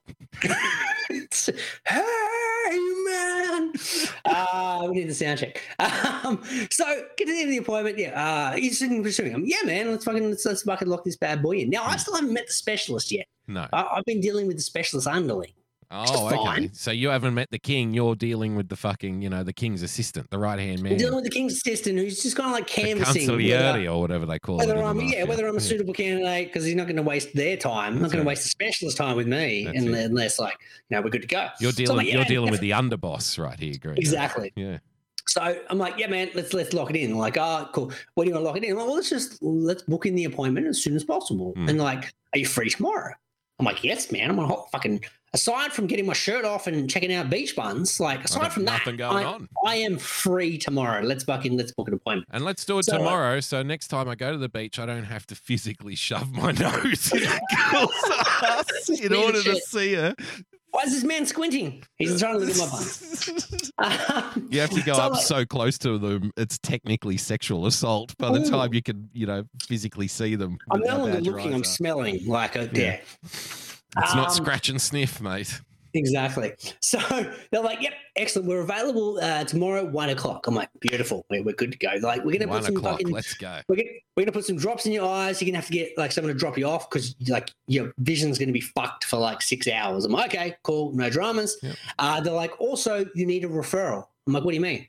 It's- hey man. Uh, we need the sound check. Um, so get to the end of the appointment. Yeah. Uh, he's sitting pursuing him. Yeah, man. Let's fucking let's, let's fucking lock this bad boy in. Now I still haven't met the specialist yet. No. I, I've been dealing with the specialist underling. Oh, okay. fine. So you haven't met the king. You're dealing with the fucking, you know, the king's assistant, the right hand man, dealing with the king's assistant who's just kind of like canvassing. whether- or whatever they call it. whether the I'm yeah, whether I'm a suitable candidate because he's not going to waste their time. I'm not going to waste the specialist time with me That's unless, it. unless like you know we're good to go. You're So dealing. like, yeah, you're dealing with the underboss right here, Green. Exactly. Yeah. So I'm like, yeah, man, let's let's lock it in. Like, oh, cool. What do you want to lock it in? I'm like, well, let's just let's book in the appointment as soon as possible. Mm. And like, are you free tomorrow? I'm like, yes, man. I'm on hot fucking. Aside from getting my shirt off and checking out beach buns, like aside from that, nothing going I, on. I am free tomorrow. Let's book in. let's book an appointment. And let's do it So, uh, tomorrow. So next time I go to the beach, I don't have to physically shove my nose in a girl's ass in order to see her. Why is this man squinting? He's trying to look at my buns. Um, You have to go so, up like- so close to them; it's technically sexual assault. By the Ooh. time you can, you know, physically see them, I'm no longer looking, I'm smelling like a yeah. It's not Um, scratch and sniff, mate. Exactly. So they're like, "Yep, excellent. We're available uh, tomorrow, at one o'clock." I'm like, "Beautiful. We're, we're good to go." Like, we're gonna put some o'clock. fucking, Let's go. we're gonna, we're gonna put some drops in your eyes. You're gonna have to get like someone to drop you off because like your vision's gonna be fucked for like six hours. I'm like, "Okay, cool, no dramas." Yep. Uh, they're like, "Also, you need a referral." I'm like, "What do you mean?"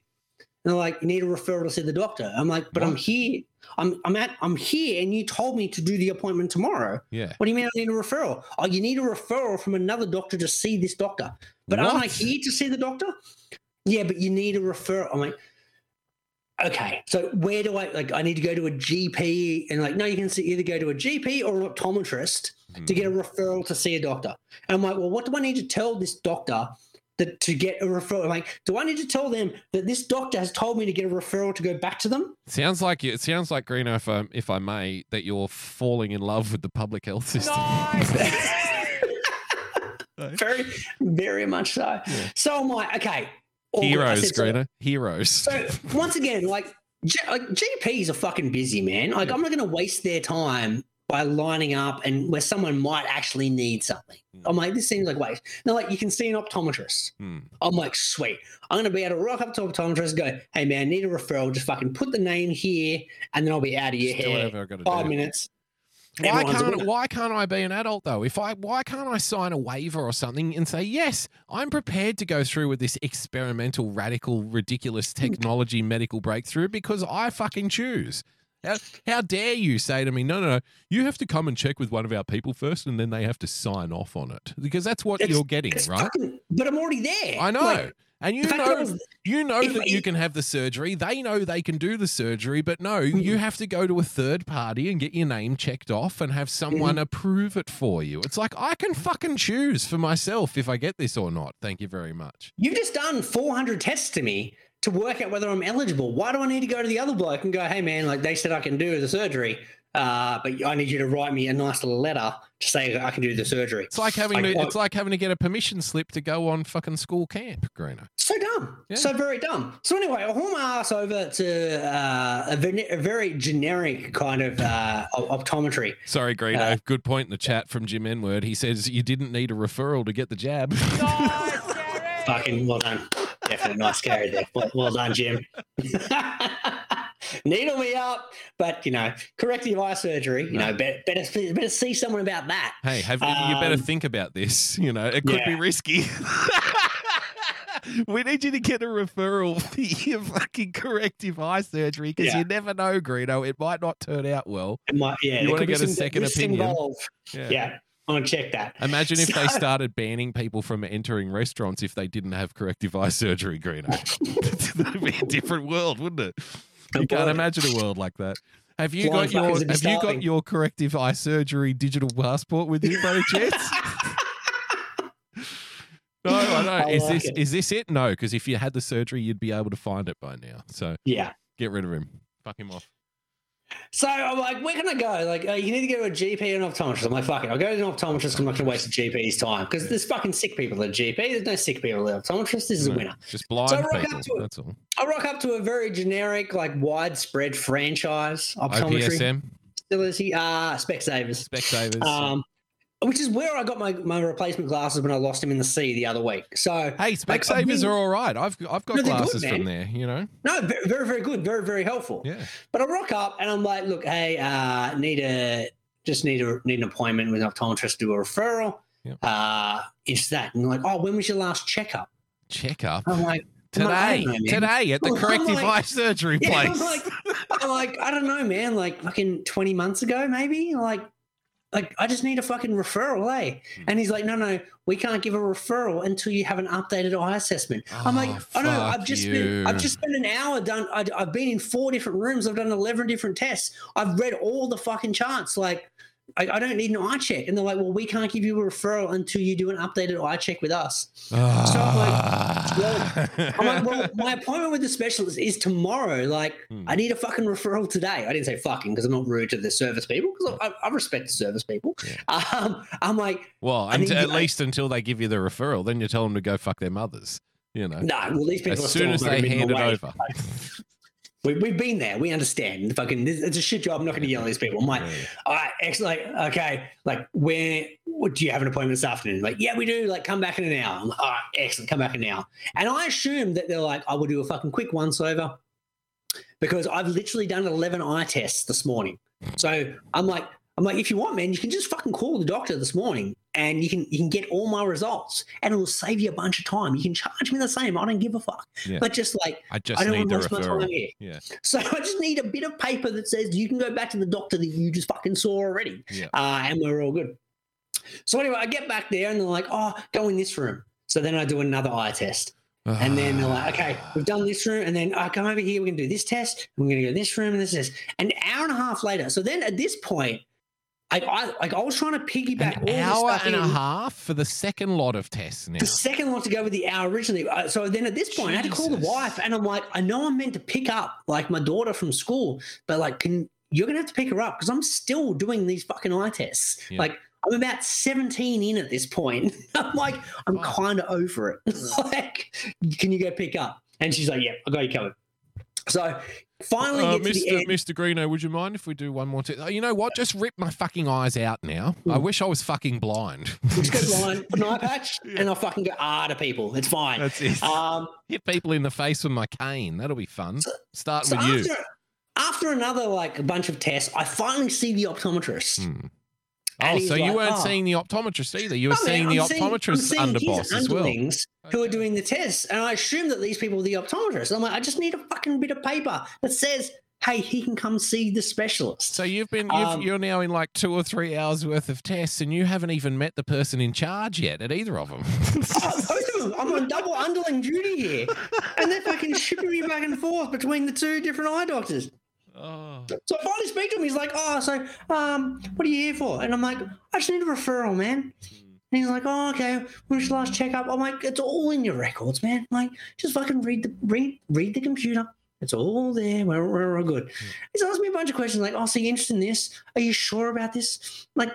And they're like, "You need a referral to see the doctor." I'm like, "But I'm here. I'm I'm at I'm here, and you told me to do the appointment tomorrow." Yeah. What do you mean I need a referral? Oh, you need a referral from another doctor to see this doctor. But aren't I What? here to see the doctor? Yeah, but you need a referral. I'm like, okay, so where do I like? I need to go to a GP, and like, no, you can see, either go to a GP or an optometrist to get a mm. referral to see a doctor. And I'm like, well, what do I need to tell this doctor? That to get a referral, I'm like, do I need to tell them that this doctor has told me to get a referral to go back to them? Sounds like you, it sounds like Greeno, if I, if I may, that you're falling in love with the public health system. very, very much so. So I'm like, okay, all Heroes, said, so- Heroes. So once again, like, G- like GPs are fucking busy, man. Like I'm not going to waste their time by lining up and where someone might actually need something. I'm like, this seems like waste. They're like, you can see an optometrist. Hmm. I'm like, sweet. I'm going to be able to rock up to an optometrist and go, hey man, I need a referral. Just fucking put the name here, and then I'll be out of your Just hair. whatever I gotta Five do. minutes. Why can't why can't I be an adult though? If I why can't I sign a waiver or something and say yes, I'm prepared to go through with this experimental, radical, ridiculous technology medical breakthrough because I fucking choose. How, how dare you say to me, no, no, no, you have to come and check with one of our people first, and then they have to sign off on it because that's what It's- you're getting, right? fucking- but I'm already there. I know. Like, and you the fact that I know, was- you know that you can have the surgery. They know they can do the surgery, but no, Mm-hmm. you have to go to a third party and get your name checked off and have someone Mm-hmm. approve it for you. It's like I can fucking choose for myself if I get this or not. Thank you very much. You've just done 400 tests to me to work out whether I'm eligible. Why do I need to go to the other bloke and go, hey, man, like they said I can do the surgery, uh, but I need you to write me a nice little letter to say I can do the surgery. It's like having Like, to, what? it's like having to get a permission slip to go on fucking school camp, Greeno. So dumb. Yeah. So very dumb. So anyway, I haul my ass over to uh, a, ve- a very generic kind of uh, optometry. Sorry, Greeno. Uh, Good point in the chat from Jim Enward. He says you didn't need a referral to get the jab. Fucking well done. Definitely nice carry there. Well, well done, Jim. Needle me up, but you know, corrective eye surgery. You know, better, better better see someone about that. Hey, have you better Um, think about this. You know, it could be risky. we need you to get a referral for your fucking corrective eye surgery because Yeah. you never know, Greeno. It might not turn out well. It might, yeah, You wanna get a second opinion? involved. Yeah. Want to check that. Imagine if they started banning people from entering restaurants if they didn't have corrective eye surgery, Greeno. That'd be a different world, wouldn't it? You can't imagine a world like that. Have you Blind got your Have you got your corrective eye surgery digital passport with you, by any chance? No, I know. I Is like this it. is this it? No, because if you had the surgery, you'd be able to find it by now. So Yeah. get rid of him. Fuck him off. So I'm like, where can I go? Like, uh, you need to go to a GP and an optometrist. I'm like, fuck it. I'll go to an optometrist. I'm not going to waste a GP's time because there's fucking sick people at a GP. There's no sick people at optometrist. This is a No, winner. Just blind So I rock up people. to it. That's all. I rock up to a very generic, like widespread franchise optometry OPSM, facility. Uh, Specsavers. Specsavers. Um, which is where I got my, my replacement glasses when I lost them in the sea the other week. So hey, Specsavers been- are all right. I've I've got No, they're good, glasses from there. You know. no, very, very, good, very, very helpful. Yeah. But I rock up and I'm like, look, hey, uh, need a just need a need an appointment with an optometrist to do a referral. Yep. Uh, it's that. And like, oh, when was your last checkup? Checkup I'm like, I'm like, today. today at the corrective like- eye surgery Yeah, place. I'm like, I'm like, I don't know, man. Like fucking 20 months ago, maybe. Like, like I just need a fucking referral, eh? And he's like, no, no, we can't give a referral until you have an updated eye assessment. I'm like, Oh, I know, I've just you. spent, I've just spent an hour done. I, I've been in four different rooms. I've done 11 different tests. I've read all the fucking charts. Like, I, I don't need an eye check. And they're like, well, we can't give you a referral until you do an updated eye check with us. Ah. I'm like, well, my appointment with the specialist is tomorrow. Like, Hmm. I need a fucking referral today. I didn't say fucking because I'm not rude to the service people because I, I respect the service people. Um, I'm like, well, I and need at least until they give you the referral, then you tell them to go fuck their mothers. You know, no, well, these people as are soon as they hand it over. We, we've been there. We understand. Fucking, this- it's a shit job. I'm not going to yell at these people. I'm like, all right, excellent. Like, okay, like, where what, do you have an appointment this afternoon? Like, yeah, we do. Like, come back in an hour. I'm like, all right, excellent. Come back in an hour. And I assume that they're like, I will do a fucking quick once over because I've literally done 11 eye tests this morning. So I'm like, I'm like, if you want, man, you can just fucking call the doctor this morning and you can you can get all my results and it'll save you a bunch of time. You can charge me the same. I don't give a fuck. Yeah. But just like I just I don't want to waste my time referral. here. Yeah. So I just need a bit of paper that says you can go back to the doctor that you just fucking saw already. Yeah. Uh, and we're all good. So anyway, I get back there and they're like, oh, go in this room. So then I do another eye test. And then they're like, okay, we've done this room, and then I come over here, we're gonna do this test, we're gonna go this room and this test. An hour and a half later. So then at this point, I, I like I was trying to piggyback An all hour and a half for the second lot of tests now. The second lot to go with the hour originally. Uh, So then at this point, I had to call the wife, and I'm like, I know I'm meant to pick up like my daughter from school, but like, can you're gonna have to pick her up because I'm still doing these fucking eye tests. Yeah. Like, I'm about 17 in at this point. I'm like, I'm kind of over it. like, can you go pick up? And she's like, Yeah, I got you covered. So finally, Uh, get to the Mr. Mr. Greeno, would you mind if we do one more test? Oh, you know what? Just rip my fucking eyes out now. I Hmm. wish I was fucking blind. Just go blind, an eye patch, and I'll fucking go ah to people. It's fine. That's it. Um, Hit people in the face with my cane. That'll be fun. Start so with you. after, after another like a bunch of tests, I finally see the optometrist. Hmm. And Oh, so you like, weren't "Oh." seeing the optometrist either. You were No, man, seeing the I'm seeing- I'm optometrist's seeing his underboss as well. underlings Who are doing the tests, and I assume that these people are the optometrists. I'm like, I just need a fucking bit of paper that says, "Hey, he can come see the specialist." So you've been you've, Um, you're now in like two or three hours worth of tests, and you haven't even met the person in charge yet at either of them. Oh, both of them. I'm on double underling duty here, and they're fucking shipping me back and forth between the two different eye doctors. Oh. So I finally speak to him. He's like, "Oh, so um, what are you here for?" And I'm like, "I just need a referral, man." And he's like, "Oh, okay. When's your last checkup?" I'm like, "It's all in your records, man. Like, just fucking read the read read the computer. It's all there. We're, we're all good." He's asking me a bunch of questions like, "Oh, so you interested in this? Are you sure about this?" Like,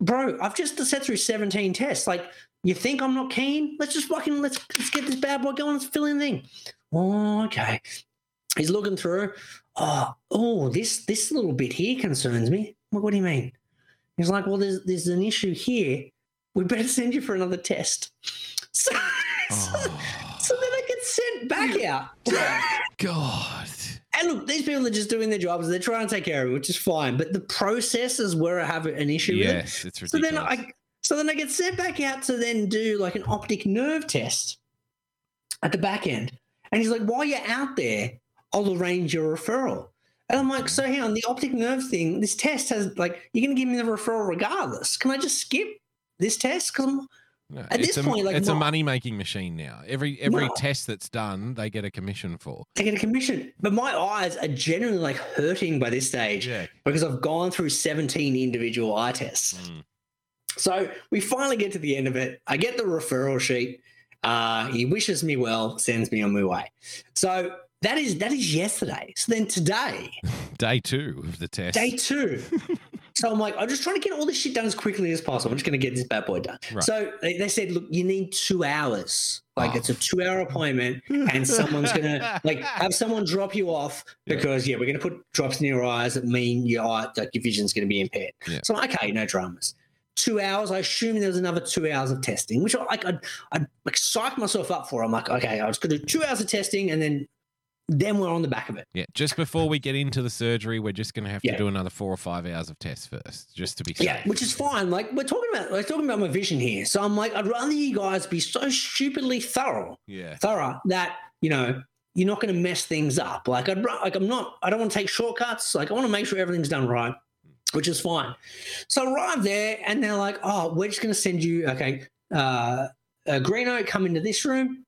bro, I've just sat through 17 tests. Like, you think I'm not keen? Let's just fucking let's let's get this bad boy going. Let's fill in the thing. Oh, okay. He's looking through. Oh, oh, this this little bit here concerns me. What, what do you mean? He's like, well, there's there's an issue here. We better send you for another test. So, so, Oh. so then I get sent back out. God. And look, these people are just doing their jobs. They're trying to take care of it, which is fine. But the process is where I have an issue with it. Yes, it's So then I so then I get sent back out to then do like an optic nerve test at the back end. And he's like, while you're out there, I'll arrange your referral. And I'm like, so hang on, the optic nerve thing, this test has like you're gonna give me the referral regardless. Can I just skip this test? Because No, at this a, point, like, it's a money making machine now. Every every No. test that's done, they get a commission for. They get a commission. But my eyes are genuinely like hurting by this stage Yeah. because I've gone through 17 individual eye tests. Mm. So we finally get to the end of it. I get the referral sheet. Uh, he wishes me well, sends me on my way. So that is that is yesterday. So then today, Day two of the test. day two. so I'm like, I'm just trying to get all this shit done as quickly as possible. I'm just going to get this bad boy done. Right. So they, they said, look, you need two hours. Like Oh. it's a two hour appointment, and someone's gonna like have someone drop you off because yeah, we're gonna put drops in your eyes that mean your eye like your vision's gonna be impaired. Yeah. So I'm like, okay, no dramas. Two hours. I assume there was another two hours of testing, which I like I'd, I'd like psych myself up for. I'm like, okay, I was gonna do two hours of testing, and then then we're on the back of it. Yeah, just before we get into the surgery, we're just going to have Yeah. to do another four or five hours of tests first, just to be safe. Yeah, which is fine. Like we're talking about, we're talking about my vision here. So I'm like, I'd rather you guys be so stupidly thorough, yeah. thorough that you know you're not going to mess things up. Like I'd like I'm not. I don't want to take shortcuts. Like I want to make sure everything's done right, which is fine. So I arrive there, and they're like, "Oh, we're just going to send you. Okay, uh, uh, Greeno, come into this room."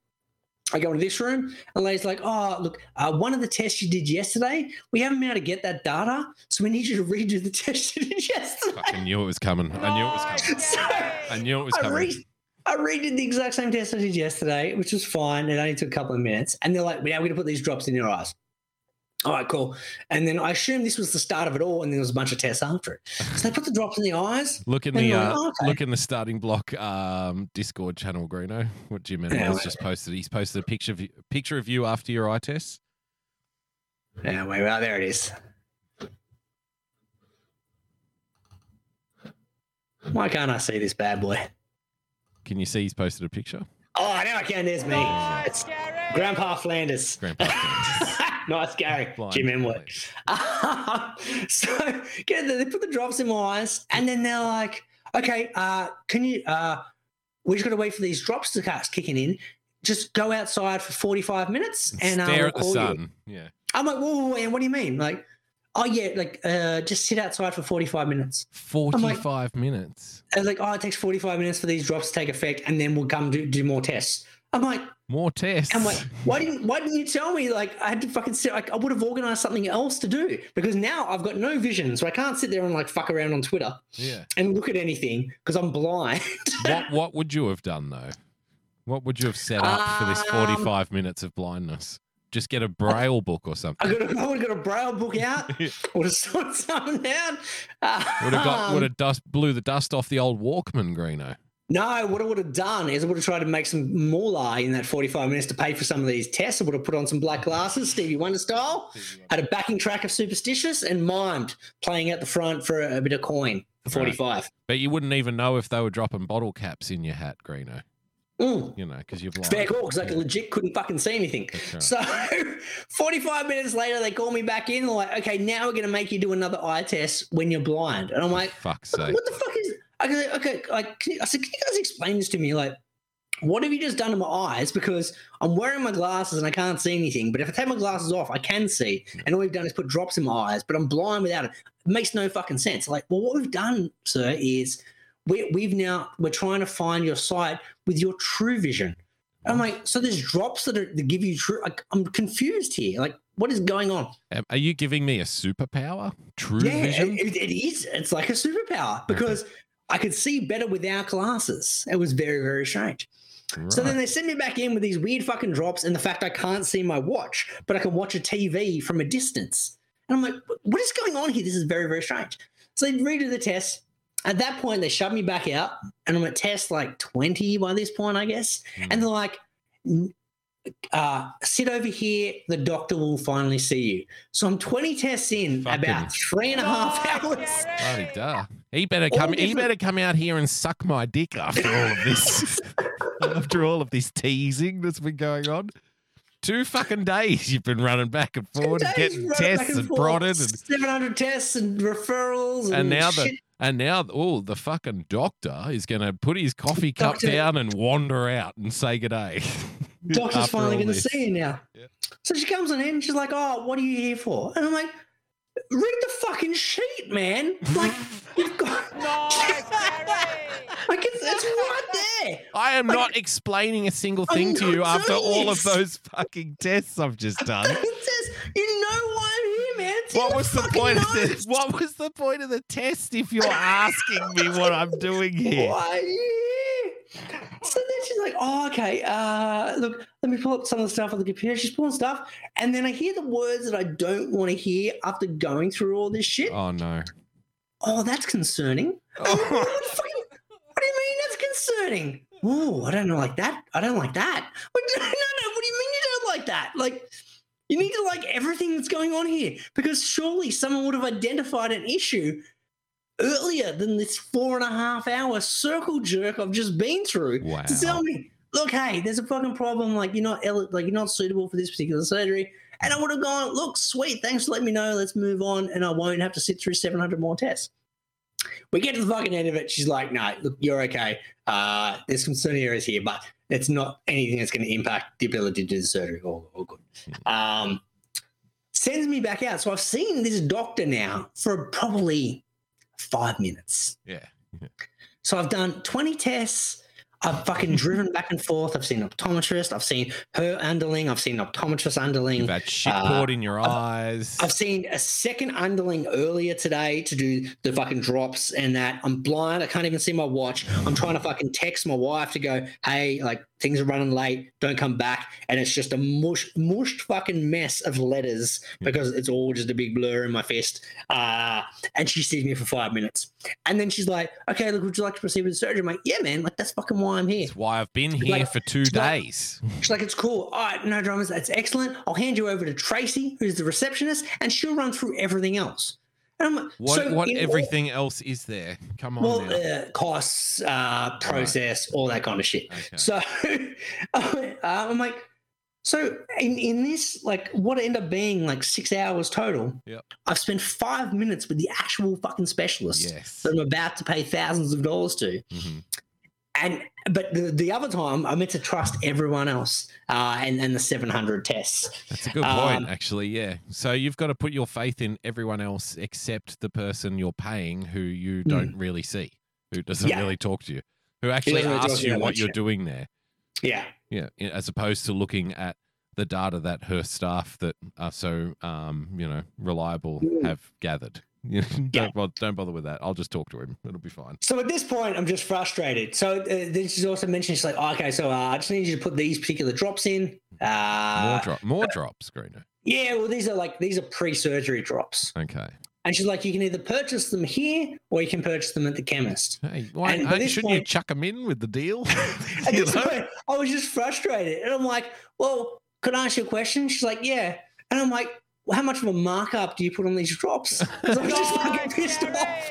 I go into this room, and the lady's like, "Oh, look, uh, one of the tests you did yesterday, we haven't been able to get that data, so we need you to redo the test you did yesterday." Fucking knew it was coming. I knew it was coming. So I knew it was I, coming. re- I redid the exact same test I did yesterday, which was fine. It only took a couple of minutes. And they're like, "Now we're going to put these drops in your eyes. All right, cool. And then I assume this was the start of it all, and then there was a bunch of tests after it. So they put the drops in the eyes. Look in the you're like, uh, "Oh, okay." look in the starting block um, Discord channel, Greeno. What Jim Yeah, Manuel's well- just posted. He's posted a picture of you, picture of you after your eye test. Yeah, wait, well, there it is. Why can't I see this bad boy? Can you see he's posted a picture? Oh, now I can. There's me. It's Grandpa Flanders. Grandpa Flanders. nice, Gary. Blind Jim Emwood. so get the, they put the drops in my eyes, and then they're like, "Okay, uh, can you? Uh, we just got to wait for these drops to start kicking in. Just go outside for forty-five minutes and uh, Stare we'll at the call you." Yeah. I'm like, whoa, whoa, whoa, what do you mean? Like, oh yeah, like uh, just sit outside for forty-five minutes. like- 45 minutes. And like, oh, it takes forty-five minutes for these drops to take effect, and then we'll come do, do more tests. I'm like, More tests. I'm like, why didn't why didn't you tell me? Like, I had to fucking sit. Like, I would have organized something else to do because now I've got no vision, so I can't sit there and like fuck around on Twitter yeah. and look at anything because I'm blind. What what would you have done though? What would you have set up for this Um, 45 minutes of blindness? Just get a braille book or something. I got a, I would have got a braille book out. would have sorted something out. Uh, Would have got would have dust blew the dust off the old Walkman, Greeno. No, what I would have done is I would have tried to make some more moolah in that 45 minutes to pay for some of these tests. I would have put on some black glasses, Stevie Wonder style, had a backing track of Superstitious and mimed playing out the front for a, a bit of coin for Right. 45. But you wouldn't even know if they were dropping bottle caps in your hat, Greeno. Mm. You know, because you're blind. Fair call, because I legit couldn't fucking see anything. Right. So 45 minutes later, they call me back in. They're like, okay, now we're going to make you do another eye test when you're blind. And I'm like, Fuck's sake. what the fuck is I go, okay, like, can you- I said, can you guys explain this to me? Like, what have you just done to my eyes? Because I'm wearing my glasses and I can't see anything. But if I take my glasses off, I can see. And all we've done is put drops in my eyes, but I'm blind without it. It makes no fucking sense. Like, well, what we've done, sir, is we, we've now we're trying to find your sight with your true vision. I'm like, so there's drops that, are, that give you true. Like, I'm confused here. Like, what is going on? Um, Are you giving me a superpower? True yeah, vision? It, it is. It's like a superpower because I could see better without glasses. It was very, very strange. So then they send me back in with these weird fucking drops and the fact I can't see my watch, but I can watch a TV from a distance. And I'm like, "What- what is going on here? This is very, very strange. So they redo the test. At that point, they shove me back out, and I'm at test like 20 by this point, I guess. And they're like, uh, sit over here. The doctor will finally see you. So I'm 20 tests in, Fucking- about three and a half hours. Bloody duh. He better come. He better come out here and suck my dick after all of this. after all of this teasing that's been going on. Two fucking days you've been running back and forward, and getting tests and forth, prodded, and, 700 tests and referrals. And, and now the and now oh the fucking doctor is going to put his coffee cup Doctor- down and wander out and say good day. doctor's finally going to see you now. Yeah. So she comes on in and she's like, "Oh, what are you here for?" And I'm like, "Read the fucking sheet, man. Like, you've got, like it's, it's right there." I am not explaining a single thing to you after doing all of those fucking tests I've just done. It says, "You know why I'm man." It's What was the fucking point of the What was the point of the test if you're asking me what I'm doing here? So then she's like, "Oh, okay. Uh, look, let me pull up some of the stuff on the computer." She's pulling stuff, and then I hear the words that I don't want to hear after going through all this shit. Oh no. Oh, that's concerning. I'm what, the fuck- what do you mean that's concerning? Oh, I don't know like that. I don't like that. What, no, no, what do you mean you don't like that? Like, you need to like everything that's going on here because surely someone would have identified an issue earlier than this four and a half hour circle jerk I've just been through Wow. to tell me, look, hey, there's a fucking problem. Like, you're not like you're not suitable for this particular surgery. And I would have gone, look, sweet, thanks for letting me know. Let's move on, and I won't have to sit through 700 more tests. We get to the fucking end of it. She's like, no, look, you're okay. Uh, there's some certain areas here, but it's not anything that's going to impact the ability to do the surgery. All, all good. Um, sends me back out. So I've seen this doctor now for probably five minutes. Yeah. So I've done 20 tests. I've fucking driven back and forth. I've seen optometrist. I've seen her underling. I've seen optometrist underling. You've had shit Uh, poured in your eyes. I've seen a second underling earlier today to do the fucking drops and that. I'm blind. I can't even see my watch. I'm trying to fucking text my wife to go, hey, like, things are running late, don't come back, and it's just a mush, mushed fucking mess of letters because it's all just a big blur in my fist. Uh, and she sees me for five minutes, and then she's like, "Okay, look, would you like to proceed with the surgery?" I'm like, "Yeah, man, like that's fucking why I'm here." That's why I've been here like- for two like- days. She's like, it's cool. All right, no dramas. That's excellent. I'll hand you over to Tracy, who's the receptionist, and she'll run through everything else. And I'm like, What so what in all- everything else is there? Come on well, uh, costs, uh, process, all that kind of shit. Okay. So uh, I'm like, so in, in this, like, what ended up being like six hours total, Yep. I've spent five minutes with the actual fucking specialist Yes. that I'm about to pay thousands of dollars to. Mhm. And but the, the other time, I meant to trust everyone else uh, and and the 700 tests. That's a good point, Um, actually. Yeah. So you've got to put your faith in everyone else except the person you're paying, who you don't really see, who doesn't Hmm. Yeah. really talk to you, who actually asks you what you're doing there. Yeah. Yeah, as opposed to looking at the data that her staff that are so um, you know reliable have gathered. You know, don't. Yeah. bother, don't bother with that. I'll just talk to him. It'll be fine. So at this point, I'm just frustrated. So uh, then she's also mentioned she's like, oh, okay, so uh, I just need you to put these particular drops in. Uh, More Uh, drop, more drops, Greeno. yeah, well, these are like these are pre-surgery drops. Okay. And she's like, you can either purchase them here or you can purchase them at the chemist. Hey, why, And hey, shouldn't you chuck them in with the deal? At this know? point, I was just frustrated. And I'm like, well, could I ask you a question? She's like, yeah. And I'm like, well, how much of a markup do you put on these drops? 'Cause I'm just fucking oh, pissed off.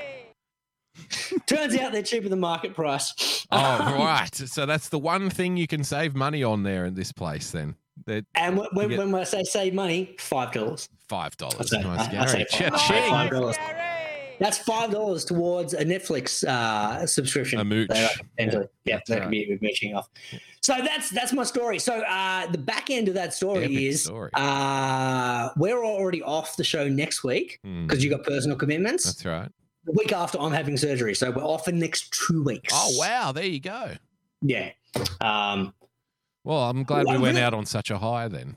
Turns out they're cheaper than market price. Oh, right. So that's the one thing you can save money on there in this place. Then they're And when, when, get- when I say save money, five dollars. five dollars. I'd say- Nice, I'd say Gary. five- Cha-ching. five dollars. That's five dollars towards a Netflix uh, subscription. A mooch. That I can potentially- yeah, that right. could be mooching off. So that's that's my story. So uh, the back end of that story Epic is story. Uh, we're already off the show next week Mm, because you got personal commitments. that's right. the week after, I'm having surgery, so we're off for the next two weeks. Oh wow, there you go. Yeah, um, Well, I'm glad we went really- out on such a high then.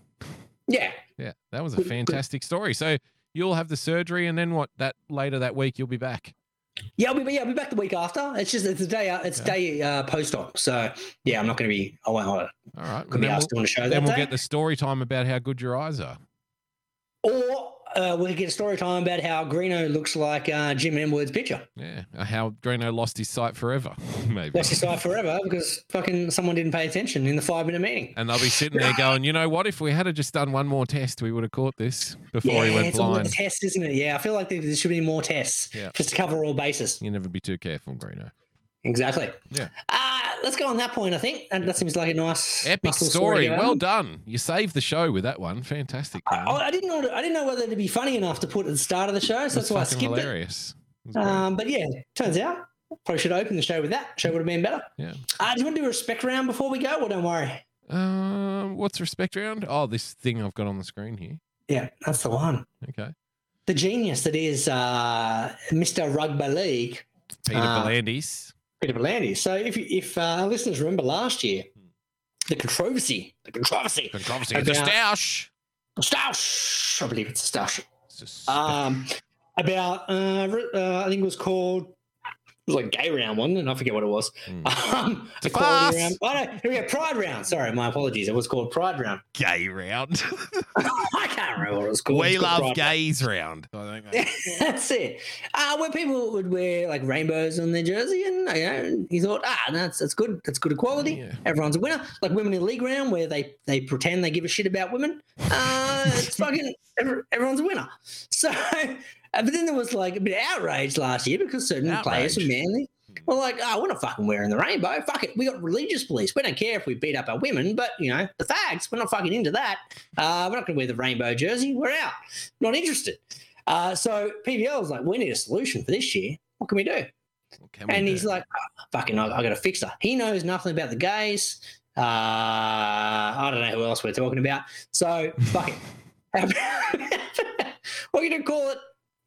yeah. Yeah, that was a Good- good. fantastic story. So you'll have the surgery, and then what? That later that week you'll be back. Yeah, I'll be yeah, I'll be back the week after. It's just it's a day. It's day uh, post op. So yeah, I'm not going to be. I won't. I All right. could be then asked we'll, on the show then we'll day. get the story time about how good your eyes are. Or uh, we'll get a story time about how Greeno looks like uh, Jim Emwood's picture. Yeah, how Greeno lost his sight forever, maybe. That's his side forever because fucking someone didn't pay attention in the five minute meeting. And they'll be sitting there going, you know what? If we had just done one more test, we would have caught this before he went it's blind. tests, isn't it? Yeah, I feel like there there should be more tests Yeah. just to cover all bases. You never be too careful, Greeno. Exactly. Yeah. Uh, let's go on that point, I think. And that seems like a nice Epic nice little story. Well done. You saved the show with that one. Fantastic. I. I didn't know. I didn't know whether to be funny enough to put at the start of the show, so that's, That's why I skipped hilarious. It Um, but yeah, turns out probably should open the show with that. Show would have been better. yeah. Uh, do you want to do a respect round before we go? Or don't worry. Um, what's respect round? Oh, this thing I've got on the screen here. Yeah, that's the one. Okay. The genius that is uh, Mr. Rugby League, Peter Ah. V'landys. Peter V'landys. So if you- if uh, listeners remember last year, the controversy, the controversy, Controversy of the About- stoush. stoush, I believe it's a stoush. Sus- um, about uh, uh, I think it was called was like gay round one, and I forget what it was. Hmm. Um, It's a equality farce. round. Oh no, here we go. Pride round. Sorry, my apologies. It was called Pride round. gay round. I can't remember what it was called. we It's called love Pride gays round. I think That's it. Uh, where people would wear like rainbows on their jersey, and you know, he thought, ah, that's that's good. That's good equality. Yeah. Everyone's a winner. Like women in league round, where they they pretend they give a shit about women. Uh, it's fucking every, everyone's a winner. So, but then there was like a bit of outrage last year because certain players were Outrage. manly. Well, like, oh, we're not fucking wearing the rainbow. Fuck it. We got religious police. We don't care if we beat up our women, but you know, the fags, we're not fucking into that. Uh, we're not going to wear the rainbow jersey. We're out. Not interested. Uh, so PVL was like, we need a solution for this year. What can we do? Can we and do? he's like, "Oh, fucking, I, I got to fix her. He knows nothing about the gays. Uh, I don't know who else we're talking about. So, fuck it. What are you going to call it?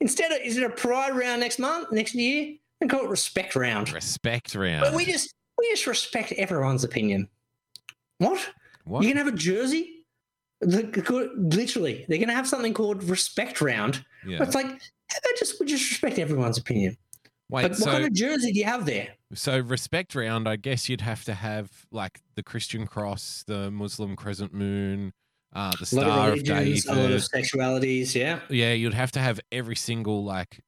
Instead of, is it a pride round next month, next year? And call it respect round. respect round. But we just we just respect everyone's opinion. What? what? You can have a jersey? Literally, they're gonna have something called respect round. yeah. It's like just we just respect everyone's opinion. Wait, Like, so what kind of jersey do you have there? So respect round, I guess you'd have to have like the Christian cross, the Muslim crescent moon, uh, the A lot Star of of religions, a lot of sexualities. Yeah. Yeah, you'd have to have every single like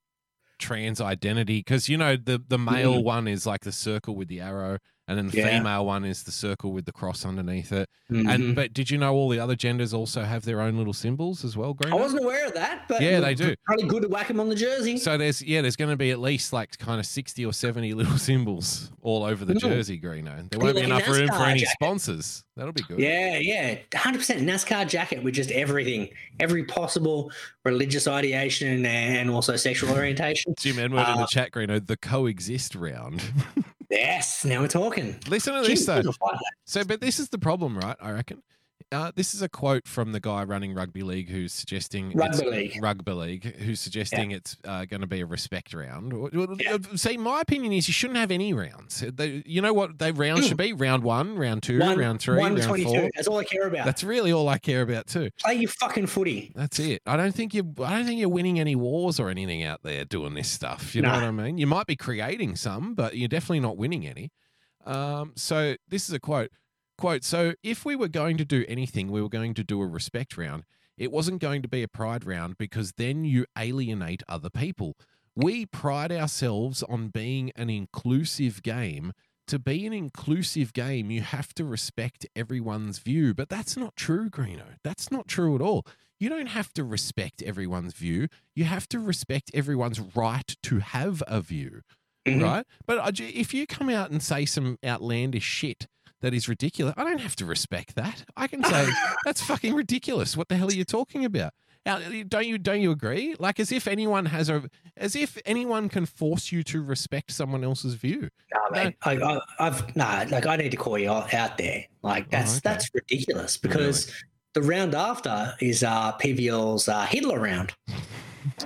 trans identity because you know the the male one is like the circle with the arrow, and then the Yeah. female one is the circle with the cross underneath it. Mhm. And but did you know all the other genders also have their own little symbols as well? Green. I wasn't aware of that, but Yeah, they do. Probably good to whack them on the jersey. So there's yeah, there's going to be at least like kind of sixty or seventy little symbols all over the Mm. jersey, Greeno. There won't be enough room for any jacket. sponsors. That'll be good. Yeah, yeah, hundred percent NASCAR jacket with just everything, every possible religious ideation and also sexual orientation. Jim Edward in the Uh, chat, Greeno, the coexist round. Yes, now we're talking. Listen to Jim, this though. you'll find that. So, but this is the problem, right? I reckon. Uh, this is a quote from the guy running rugby league who's suggesting it's- Rugby league. rugby league who's suggesting it's uh, going to be a respect round. Yeah. uh, See, my opinion is you shouldn't have any rounds. They, you know what they rounds should be? Round one, round two, One, round three, round four. That's all I care about. That's really all I care about too. Play your fucking footy. That's it. I don't think you. I don't think you're winning any wars or anything out there doing this stuff. You know what I mean? You might be creating some, but you're definitely not winning any. Um, so this is a quote. Quote. So if we were going to do anything, we were going to do a respect round. It wasn't going to be a pride round because then you alienate other people. We pride ourselves on being an inclusive game. To be an inclusive game, you have to respect everyone's view. But that's not true, Greeno. That's not true at all. You don't have to respect everyone's view. You have to respect everyone's right to have a view, Mhm. right? But if you come out and say some outlandish shit that is ridiculous, I don't have to respect that. I can say that's fucking ridiculous. What the hell are you talking about? Now, don't you don't you agree? Like as if anyone has a as if anyone can force you to respect someone else's view. Nah, mate. I, I, I've nah. Like I need to call you out there. Like that's okay. that's ridiculous because the round after is uh PVL's uh, Hitler round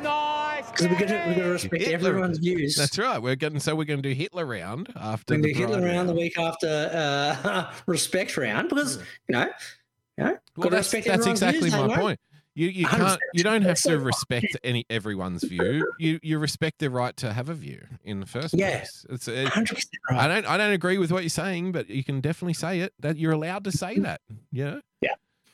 Nice. because we're gonna we're gonna respect Hitler. everyone's views. That's right. We're getting so we're going to do Hitler round after We're the gonna do Hitler Pride round the week after uh, respect round because you know, you know, Well, that's, that's exactly views, my ain't we? point. You you can't you don't have to respect any everyone's view. You you respect their right to have a view in the first Yeah. place. It's it, Hundred percent I don't I don't agree with what you're saying, but you can definitely say it. That you're allowed to say that. Yeah.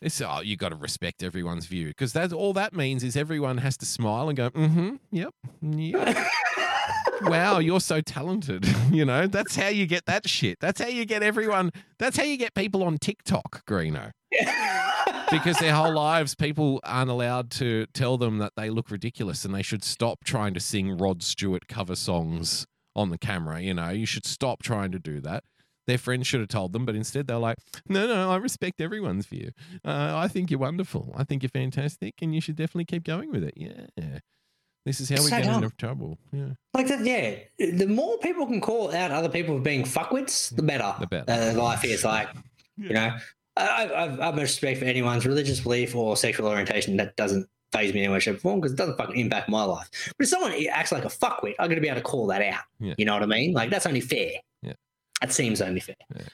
It's oh you got to respect everyone's view because that's all that means is everyone has to smile and go mm-hmm yep yeah. wow, you're so talented. You know, that's how you get that shit. That's how you get everyone. That's how you get people on TikTok, Greeno. Because their whole lives, people aren't allowed to tell them that they look ridiculous and they should stop trying to sing Rod Stewart cover songs on the camera. You know, you should stop trying to do that. Their friends should have told them, but instead they're like, no, no, I respect everyone's view. Uh, I think you're wonderful. I think you're fantastic and you should definitely keep going with it. Yeah. This is how we So get dumb. into trouble. Yeah. Like that, yeah. The more people can call out other people for being fuckwits, the better. The better. Uh, life is like, you know, I, I've, I've much respect for anyone's religious belief or sexual orientation. That doesn't phase me in any way, shape, or form because it doesn't fucking impact my life. But if someone acts like a fuckwit, I'm going to be able to call that out. Yeah. You know what I mean? Like that's only fair. Yeah. That seems only fair. there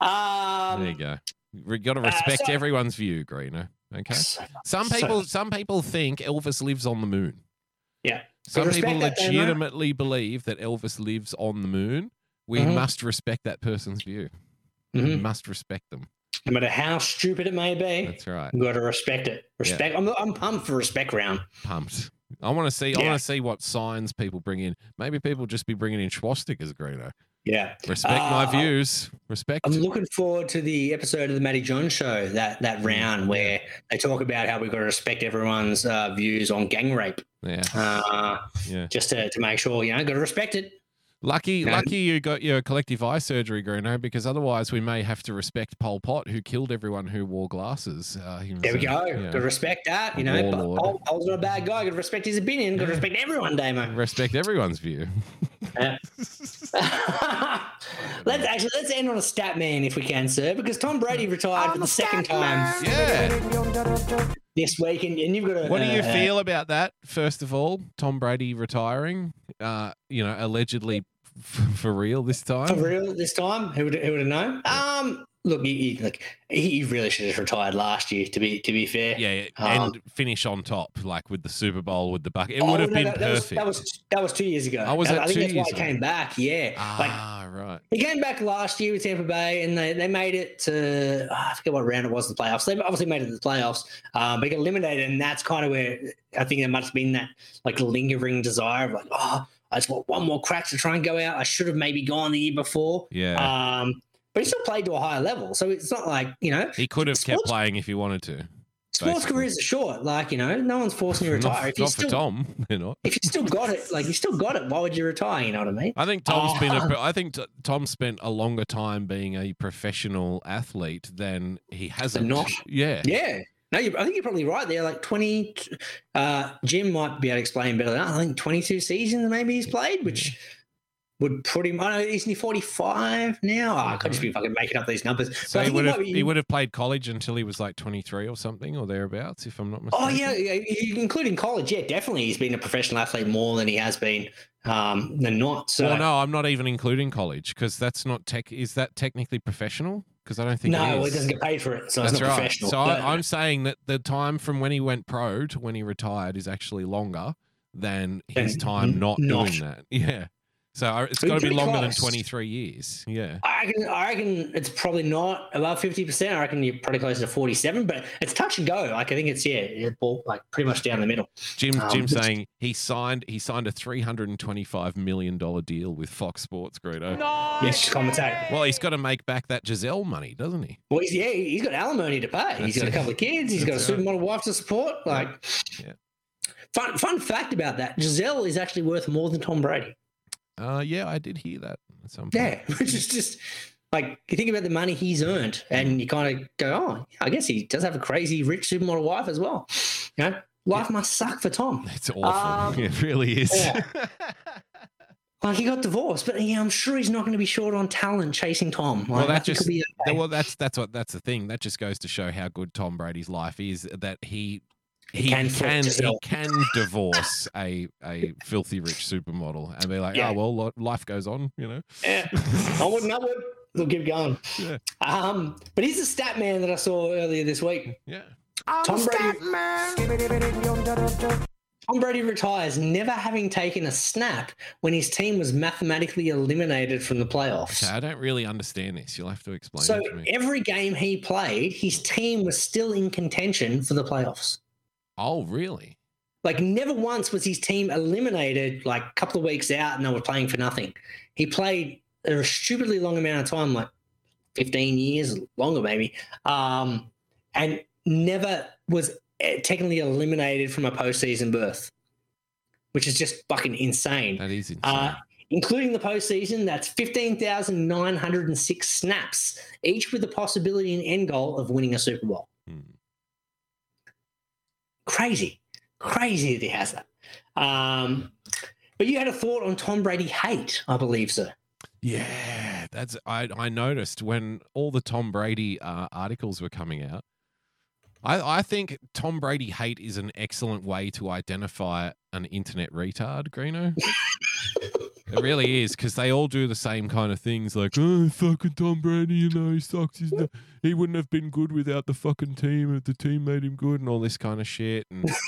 Um, you go. We got to respect so- everyone's view, Greener. Okay. so- Some so- people, some people think Elvis lives on the moon. yeah. Some respect people that, legitimately believe that Elvis lives on the moon. We Mhm. must respect that person's view. We Mhm. must respect them. No matter how stupid it may be, That's right. you got to respect it. Respect. I'm, I'm pumped for respect round. Pumped. I want to see. I want to see what signs people bring in. Maybe people just be bringing in swastikas, Greeno. Yeah. Respect my Uh, views. Respect. I'm looking forward to the episode of the Matty Johns show that that Mm, round where they talk about how we've got to respect everyone's uh, views on gang rape, yeah. uh, Yeah. just to, to make sure you know got to respect it. Lucky, No. lucky you got your collective eye surgery, Greeno, because otherwise we may have to respect Pol Pot, who killed everyone who wore glasses. Uh, he There we a- go. yeah. Got to respect that. You know, warlord. Paul, Paul's not a bad guy. Got to respect his opinion. Got to respect everyone, Damo. Respect everyone's view. Yeah. let's actually let's end on a stat man if we can, sir, because Tom Brady retired for the second time Yeah. this week, and, and you've got to. What do you uh, feel about that? First of all, Tom Brady retiring. Uh, you know, allegedly f- for real this time? For real this time? Who would who would have known? Um, look, he, he, like he really should have retired last year. To be to be fair, Yeah, Um, and finish on top, like with the Super Bowl with the buck. It Oh, would have no, been that, that was, perfect. that was that was two years ago. Oh, was I, that I think that's why he came back. Yeah, like ah, right. he came back last year with Tampa Bay, and they, they made it to oh, I forget what round it was in the playoffs. They obviously made it to the playoffs, um, but he got eliminated, and that's kind of where I think there must have been that like lingering desire of like, oh, I just want one more crack to try and go out. I should have maybe gone the year before. Yeah, Um, but he still played to a higher level, so it's not like you know he could have kept playing if he wanted to. sports basically. careers are short. Like you know, no one's forcing you to retire. Not, if you not for still Tom, you know. if you still got it, like you still got it, why would you retire? You know what I mean? I think Tom's been. Oh. A, I think t- Tom spent a longer time being a professional athlete than he hasn't. not. Yeah. Yeah. No, you, I think you're probably right there. Like 20, uh, Jim might be able to explain better. than that. I think 22 seasons maybe he's played, which would put him. I don't know, isn't he 45 now? Oh, I could just be fucking making up these numbers. So he would have be- he would have played college until he was like 23 or something or thereabouts, if I'm not mistaken. Oh yeah, yeah, including college. Yeah, definitely. He's been a professional athlete more than he has been um, than not. So Well, no, I'm not even including college because that's not tech. Is that technically professional? Because I don't think no, it well, he doesn't get paid for it, so That's it's not right. professional. So But- I, I'm saying that the time from when he went pro to when he retired is actually longer than his time not, not. doing that. Yeah. So I- it's We're got to be longer close. than 23 years. Yeah. I reckon, I reckon it's probably not above fifty percent. I reckon you're probably closer to forty-seven, but it's touch and go. Like I think it's yeah, it's ball, like pretty much down the middle. Jim, Um, Jim saying he signed he signed a 325 million dollar deal with Fox Sports, Greeno. Yes, commentate. Well, he's got to make back that Gisele money, doesn't he? Well, he's, yeah, he's got alimony to pay. He's That's got a couple of kids. He's got a That's right. supermodel wife to support. Like, Yeah. fun fun fact about that: Gisele is actually worth more than Tom Brady. Uh, yeah, I did hear that at some point. Yeah, which is just like you think about the money he's earned, and you kind of go, "Oh, I guess he does have a crazy rich supermodel wife as well." You know, life must suck for Tom. It's awful. Um, it really is. yeah. Like he got divorced, but yeah, I'm sure he's not going to be short on talent chasing Tom. Like, Well, that just okay. well, that's that's what that's the thing. That just goes to show how good Tom Brady's life is. That he He he can can he can divorce a a filthy rich supermodel and be like, Yeah. oh well, life goes on, you know. Yeah. onward and upward. We'll keep going. Yeah. Um, but here's a stat man that I saw earlier this week. Yeah. Tom Brady. Tom Brady retires, never having taken a snap when his team was mathematically eliminated from the playoffs. Okay, I don't really understand this. You'll have to explain So it to me. every game he played, his team was still in contention for the playoffs. Oh, really? Like never once was his team eliminated like a couple of weeks out and they were playing for nothing. He played a stupidly long amount of time, like 15 years, longer maybe, um, and never was eh, technically eliminated from a postseason berth, which is just fucking insane. That is insane. Uh, including the postseason, that's 15,906 snaps, each with the possibility and end goal of winning a Super Bowl. Crazy, crazy that he has that. Um, but you had a thought on Tom Brady hate, I believe, sir. Yeah, that's I I noticed when all the Tom Brady uh, articles were coming out. I I think Tom Brady hate is an excellent way to identify an internet retard, Greeno. it really is because they all do the same kind of things, like oh fucking Tom Brady, you know he sucks. He's not, he wouldn't have been good without the fucking team if the team made him good and all this kind of shit and.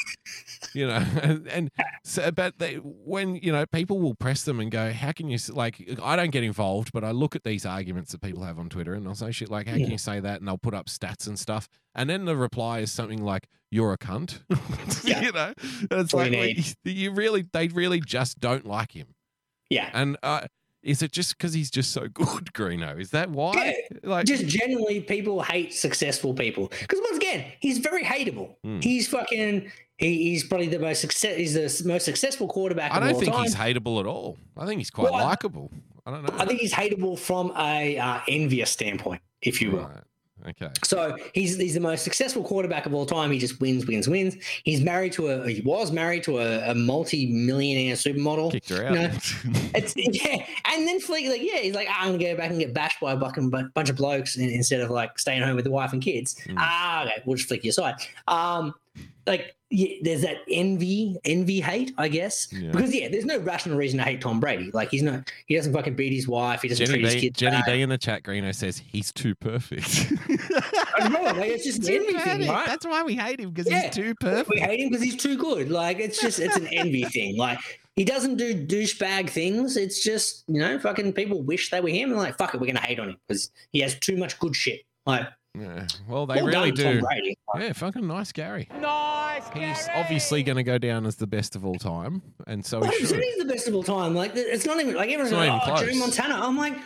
you know and, and so but they when you know people will press them and go how can you like i don't get involved but i look at these arguments that people have on twitter and i'll say shit like how Yeah. can you say that and they'll put up stats and stuff and then the reply is something like you're a cunt Yeah. you know and it's all like you you really they really just don't like him Yeah. and uh is it just because he's just so good greeno is that why like Just generally, people hate successful people because once again, he's very hateable. Hmm. He's fucking. He, he's probably the most success. He's the most successful quarterback. i don't think time. he's hateable at all i think he's quite Well, likable i don't know I think he's hateable from a uh, envious standpoint, if you will. Right. Okay So he's he's the most successful quarterback of all time. He just wins, wins, wins. He's married to a he was married to a, a multi-millionaire supermodel. kicked her out No. It's yeah, and then Fleek like yeah, he's like "Ah, I'm gonna go back and get bashed by a bunch of blokes instead of like staying home with the wife and kids. Mm. Ah, okay, we'll just flick you aside. Um, like yeah, there's that envy, envy hate, I guess. Yeah. Because yeah, there's no rational reason to hate Tom Brady. Like he's not, he doesn't fucking beat his wife. He doesn't Jenny treat his B, kids Jenny bad. B in the chat, Greeno says he's too perfect. I know, like, it's just envy thing, right? That's why we hate him because Yeah. he's too perfect. We hate him because he's too good. Like it's just it's an envy thing. Like he doesn't do douchebag things. It's just you know fucking people wish they were him and like fuck it, we're gonna hate on him because he has too much good shit. Like Yeah. Well, they well really done, Tom do. Brady. Yeah, fucking nice, Gary. Nice, He's Gary. obviously going to go down as the best of all time, and so he should. he's the best of all time. Like it's not even like everyone's It's not like, even oh, close. Joe Montana. I'm like,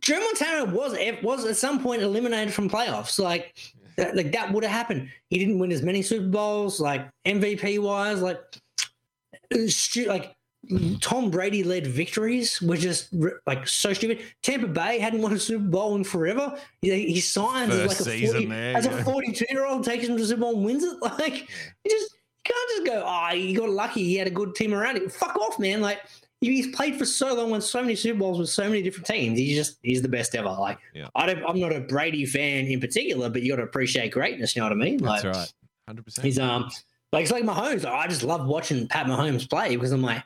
Joe Montana was was at some point eliminated from playoffs. Like, that, like that would have happened. He didn't win as many Super Bowls, like MVP wise. Like, it was stu- like Tom Brady led victories were just like so stupid. Tampa Bay hadn't won a Super Bowl in forever. He, he signs as like a 40, there, as yeah. a 42 year old, takes him to the Super Bowl and wins it. Like, you just you can't just go, oh, he got lucky. He had a good team around him. Fuck off, man. Like, he's played for so long, won so many Super Bowls with so many different teams. He's just he's the best ever. Like, Yeah. I don't, I'm not a Brady fan in particular, but you got to appreciate greatness. You know what I mean? That's like, right. 100%. He's um like it's like Mahomes. I just love watching Pat Mahomes play because I'm like,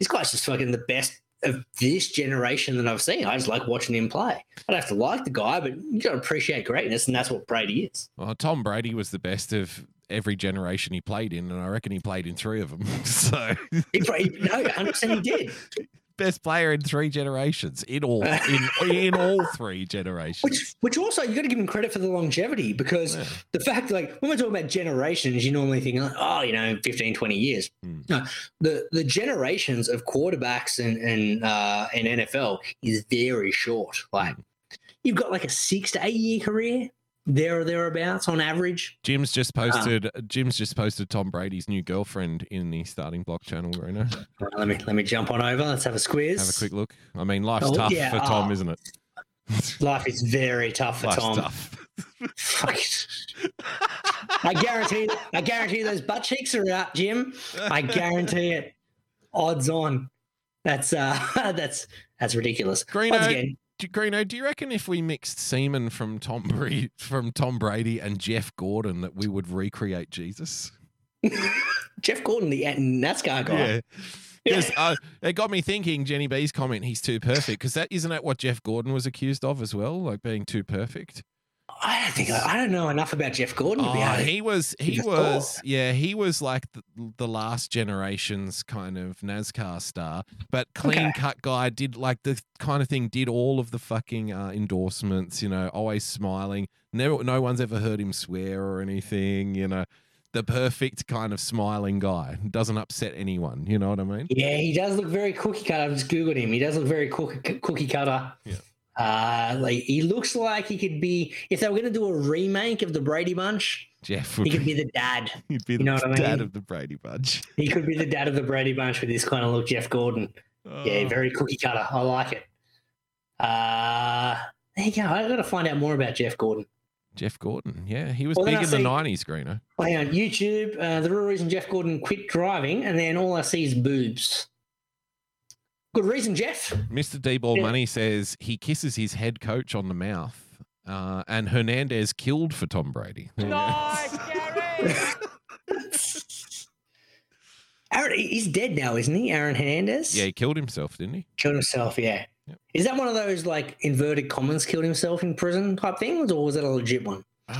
this guy's just fucking the best of this generation that I've seen. I just like watching him play. I don't have to like the guy, but you got to appreciate greatness, and that's what Brady is. Well, Tom Brady was the best of every generation he played in, and I reckon he played in three of them. So, He, he, no, 100 percent he did. Best player in three generations, in all, in, in all three generations. Which, which also you got to give him credit for the longevity because Yeah. the fact, like when we're talking about generations, you normally think, like, oh, you know, 15, 20 years. Hmm. No, the the generations of quarterbacks and and uh, and NFL is very short. Like you've got like a six to eight year career there or thereabouts on average. Jim's just Uh. posted. Jim's just posted Tom Brady's new girlfriend in the starting block channel. Greeno, Right, let me let me jump on over. Let's have a squeeze. Have a quick look. I mean, life's Oh, tough yeah, for Tom, oh. isn't it? Life is very tough for Life's Tom. tough. Fuck. it. I guarantee. I guarantee those butt cheeks are out, Jim. I guarantee it. Odds on. That's uh that's that's ridiculous. Greeno, Once again, do, Greeno, do you reckon if we mixed semen from Tom Brady, from Tom Brady and Jeff Gordon, that we would recreate Jesus? Jeff Gordon, the NASCAR guy. Because uh, it got me thinking. Jenny B's comment, "He's too perfect," because that isn't that what Jeff Gordon was accused of as well, like being too perfect. I don't think I don't know enough about Jeff Gordon Oh, he was he was yeah he was like the, the last generation's kind of NASCAR star, but clean Okay. cut guy did like the kind of thing did all of the fucking uh, endorsements, you know, always smiling. Never no one's ever heard him swear or anything, you know. The perfect kind of smiling guy doesn't upset anyone. You know what I mean? Yeah, he does look very cookie cutter. I've just googled him. He does look very cookie, cookie cutter. Yeah. Uh, like he looks like he could be if they were going to do a remake of the Brady Bunch. Jeff He could be, the dad. he'd be you know the what I dad mean? of the Brady Bunch. He could be the dad of the Brady Bunch with this kind of look. Jeff Gordon. Yeah, Oh. very cookie cutter. I like it. Uh, there you go. I got to find out more about Jeff Gordon. Jeff Gordon. Yeah, he was Well, big in the nineties, Greener. Well, hang on, YouTube. Uh, the real reason Jeff Gordon quit driving, and then all I see is boobs. Good reason, Jeff. Mr. D Ball Yeah. Money says he kisses his head coach on the mouth. Uh, and Hernandez killed for Tom Brady. Nice, Gary. Aaron, he's dead now, isn't he? Aaron Hernandez. Yeah, he killed himself, didn't he? killed himself. Yeah. Yep. Is that one of those like inverted commas killed himself in prison type things, or was it a legit one? Um,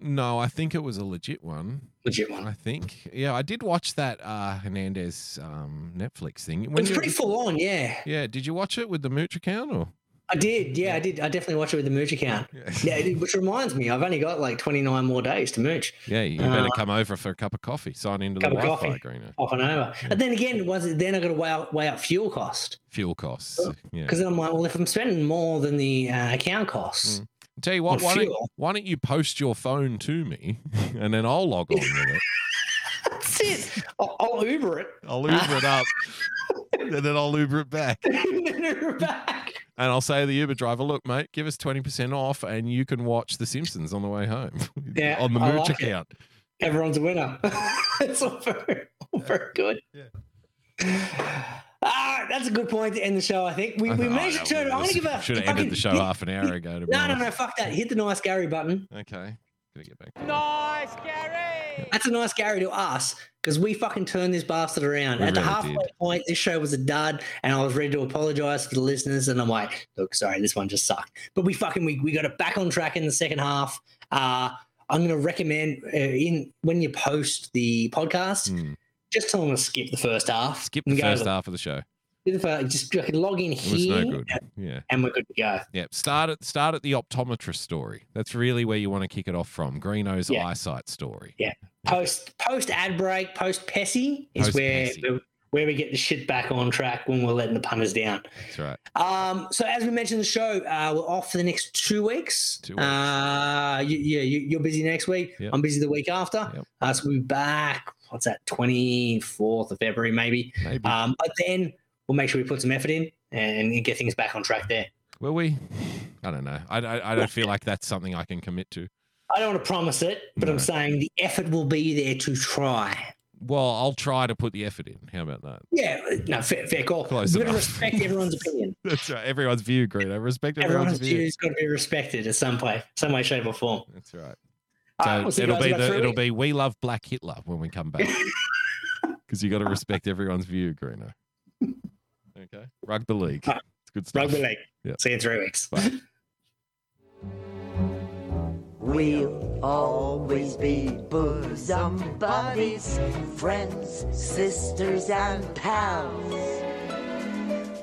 no, I think it was a legit one. Legit one. I think. Yeah, I did watch that uh, Hernandez um, Netflix thing. When It's you- pretty full on. Yeah, Yeah, did you watch it with the Mooch account or? I did. Yeah, I did. I definitely watched it with the Mooch account. Yeah, it- which reminds me, I've only got like 29 more days to Mooch. Yeah, you better Uh, come over for a cup of coffee. Sign into the cup of Wi-Fi, coffee. Greener. Off and over. And then again, was it then I got to weigh out, weigh out fuel cost Fuel costs. Yeah. because then I'm like, well, if I'm spending more than the uh, account costs, Tell you what, why don't, why don't you post your phone to me, and then I'll log on with it. that's it. I'll, I'll Uber it. I'll Uber it up, and then I'll Uber it back. and Uber back. And I'll say to the Uber driver, "Look, mate, give us twenty percent off, and you can watch The Simpsons on the way home Yeah, on the I Mooch like it. account." Everyone's a winner. it's all very, all very good. Ah, that's a good point to end the show. I think we, I we thought, managed oh, to turn. well, I'm gonna give a should have ended the show hit- half an hour ago. To be No, no, honest. no, fuck that. Hit the nice Gary button. Okay, gonna get back. nice, Gary. That's a nice Gary to us because we fucking turned this bastard around. We At the halfway did. point, this show was a dud, and I was ready to apologize to the listeners. And I'm like, look, sorry, this one just sucked. But we fucking we, we got it back on track in the second half. Uh, I'm going to recommend uh, in when you post the podcast, Mm. Just tell them to skip the first half. Skip the first half of the show. skip the fir- Just log in here, no good. Yeah. and we're good to go. Yeah. Start at start at the optometrist story. That's really where you want to kick it off from. Greeno's Yeah. eyesight story. Yeah. Post post ad break, post Pessy is Post where Pessy. where we get the shit back on track when we're letting the punters down. That's right. Um, so as we mentioned in the show, uh, we're off for the next two weeks. Two weeks. Uh, you, yeah, you, you're busy next week. Yep. I'm busy the week after. Yep. Uh, so we'll be back. What's that? 24th of February, maybe. Maybe. Um, but then we'll make sure we put some effort in and get things back on track there. Will we? I don't know. I, I, I don't feel like that's something I can commit to. I don't want to promise it, but I'm saying the effort will be there to try. Well, I'll try to put the effort in. How about that? Yeah, no, fair, fair call. Close We've got to respect everyone's opinion. That's right. Everyone's view, Greeno. Respect everyone's, Everyone's view. view has got to be respected in some way, some way, shape, or form. That's right. All So right, we'll see you it'll be the, it'll be we love Black Hitler when we come back because you got to respect everyone's view, Greeno. Okay, rugby league. Ah, It's good stuff. Rugby league. Yeah. See you in three weeks. Bye. We'll always be bosom buddies, friends, sisters, and pals.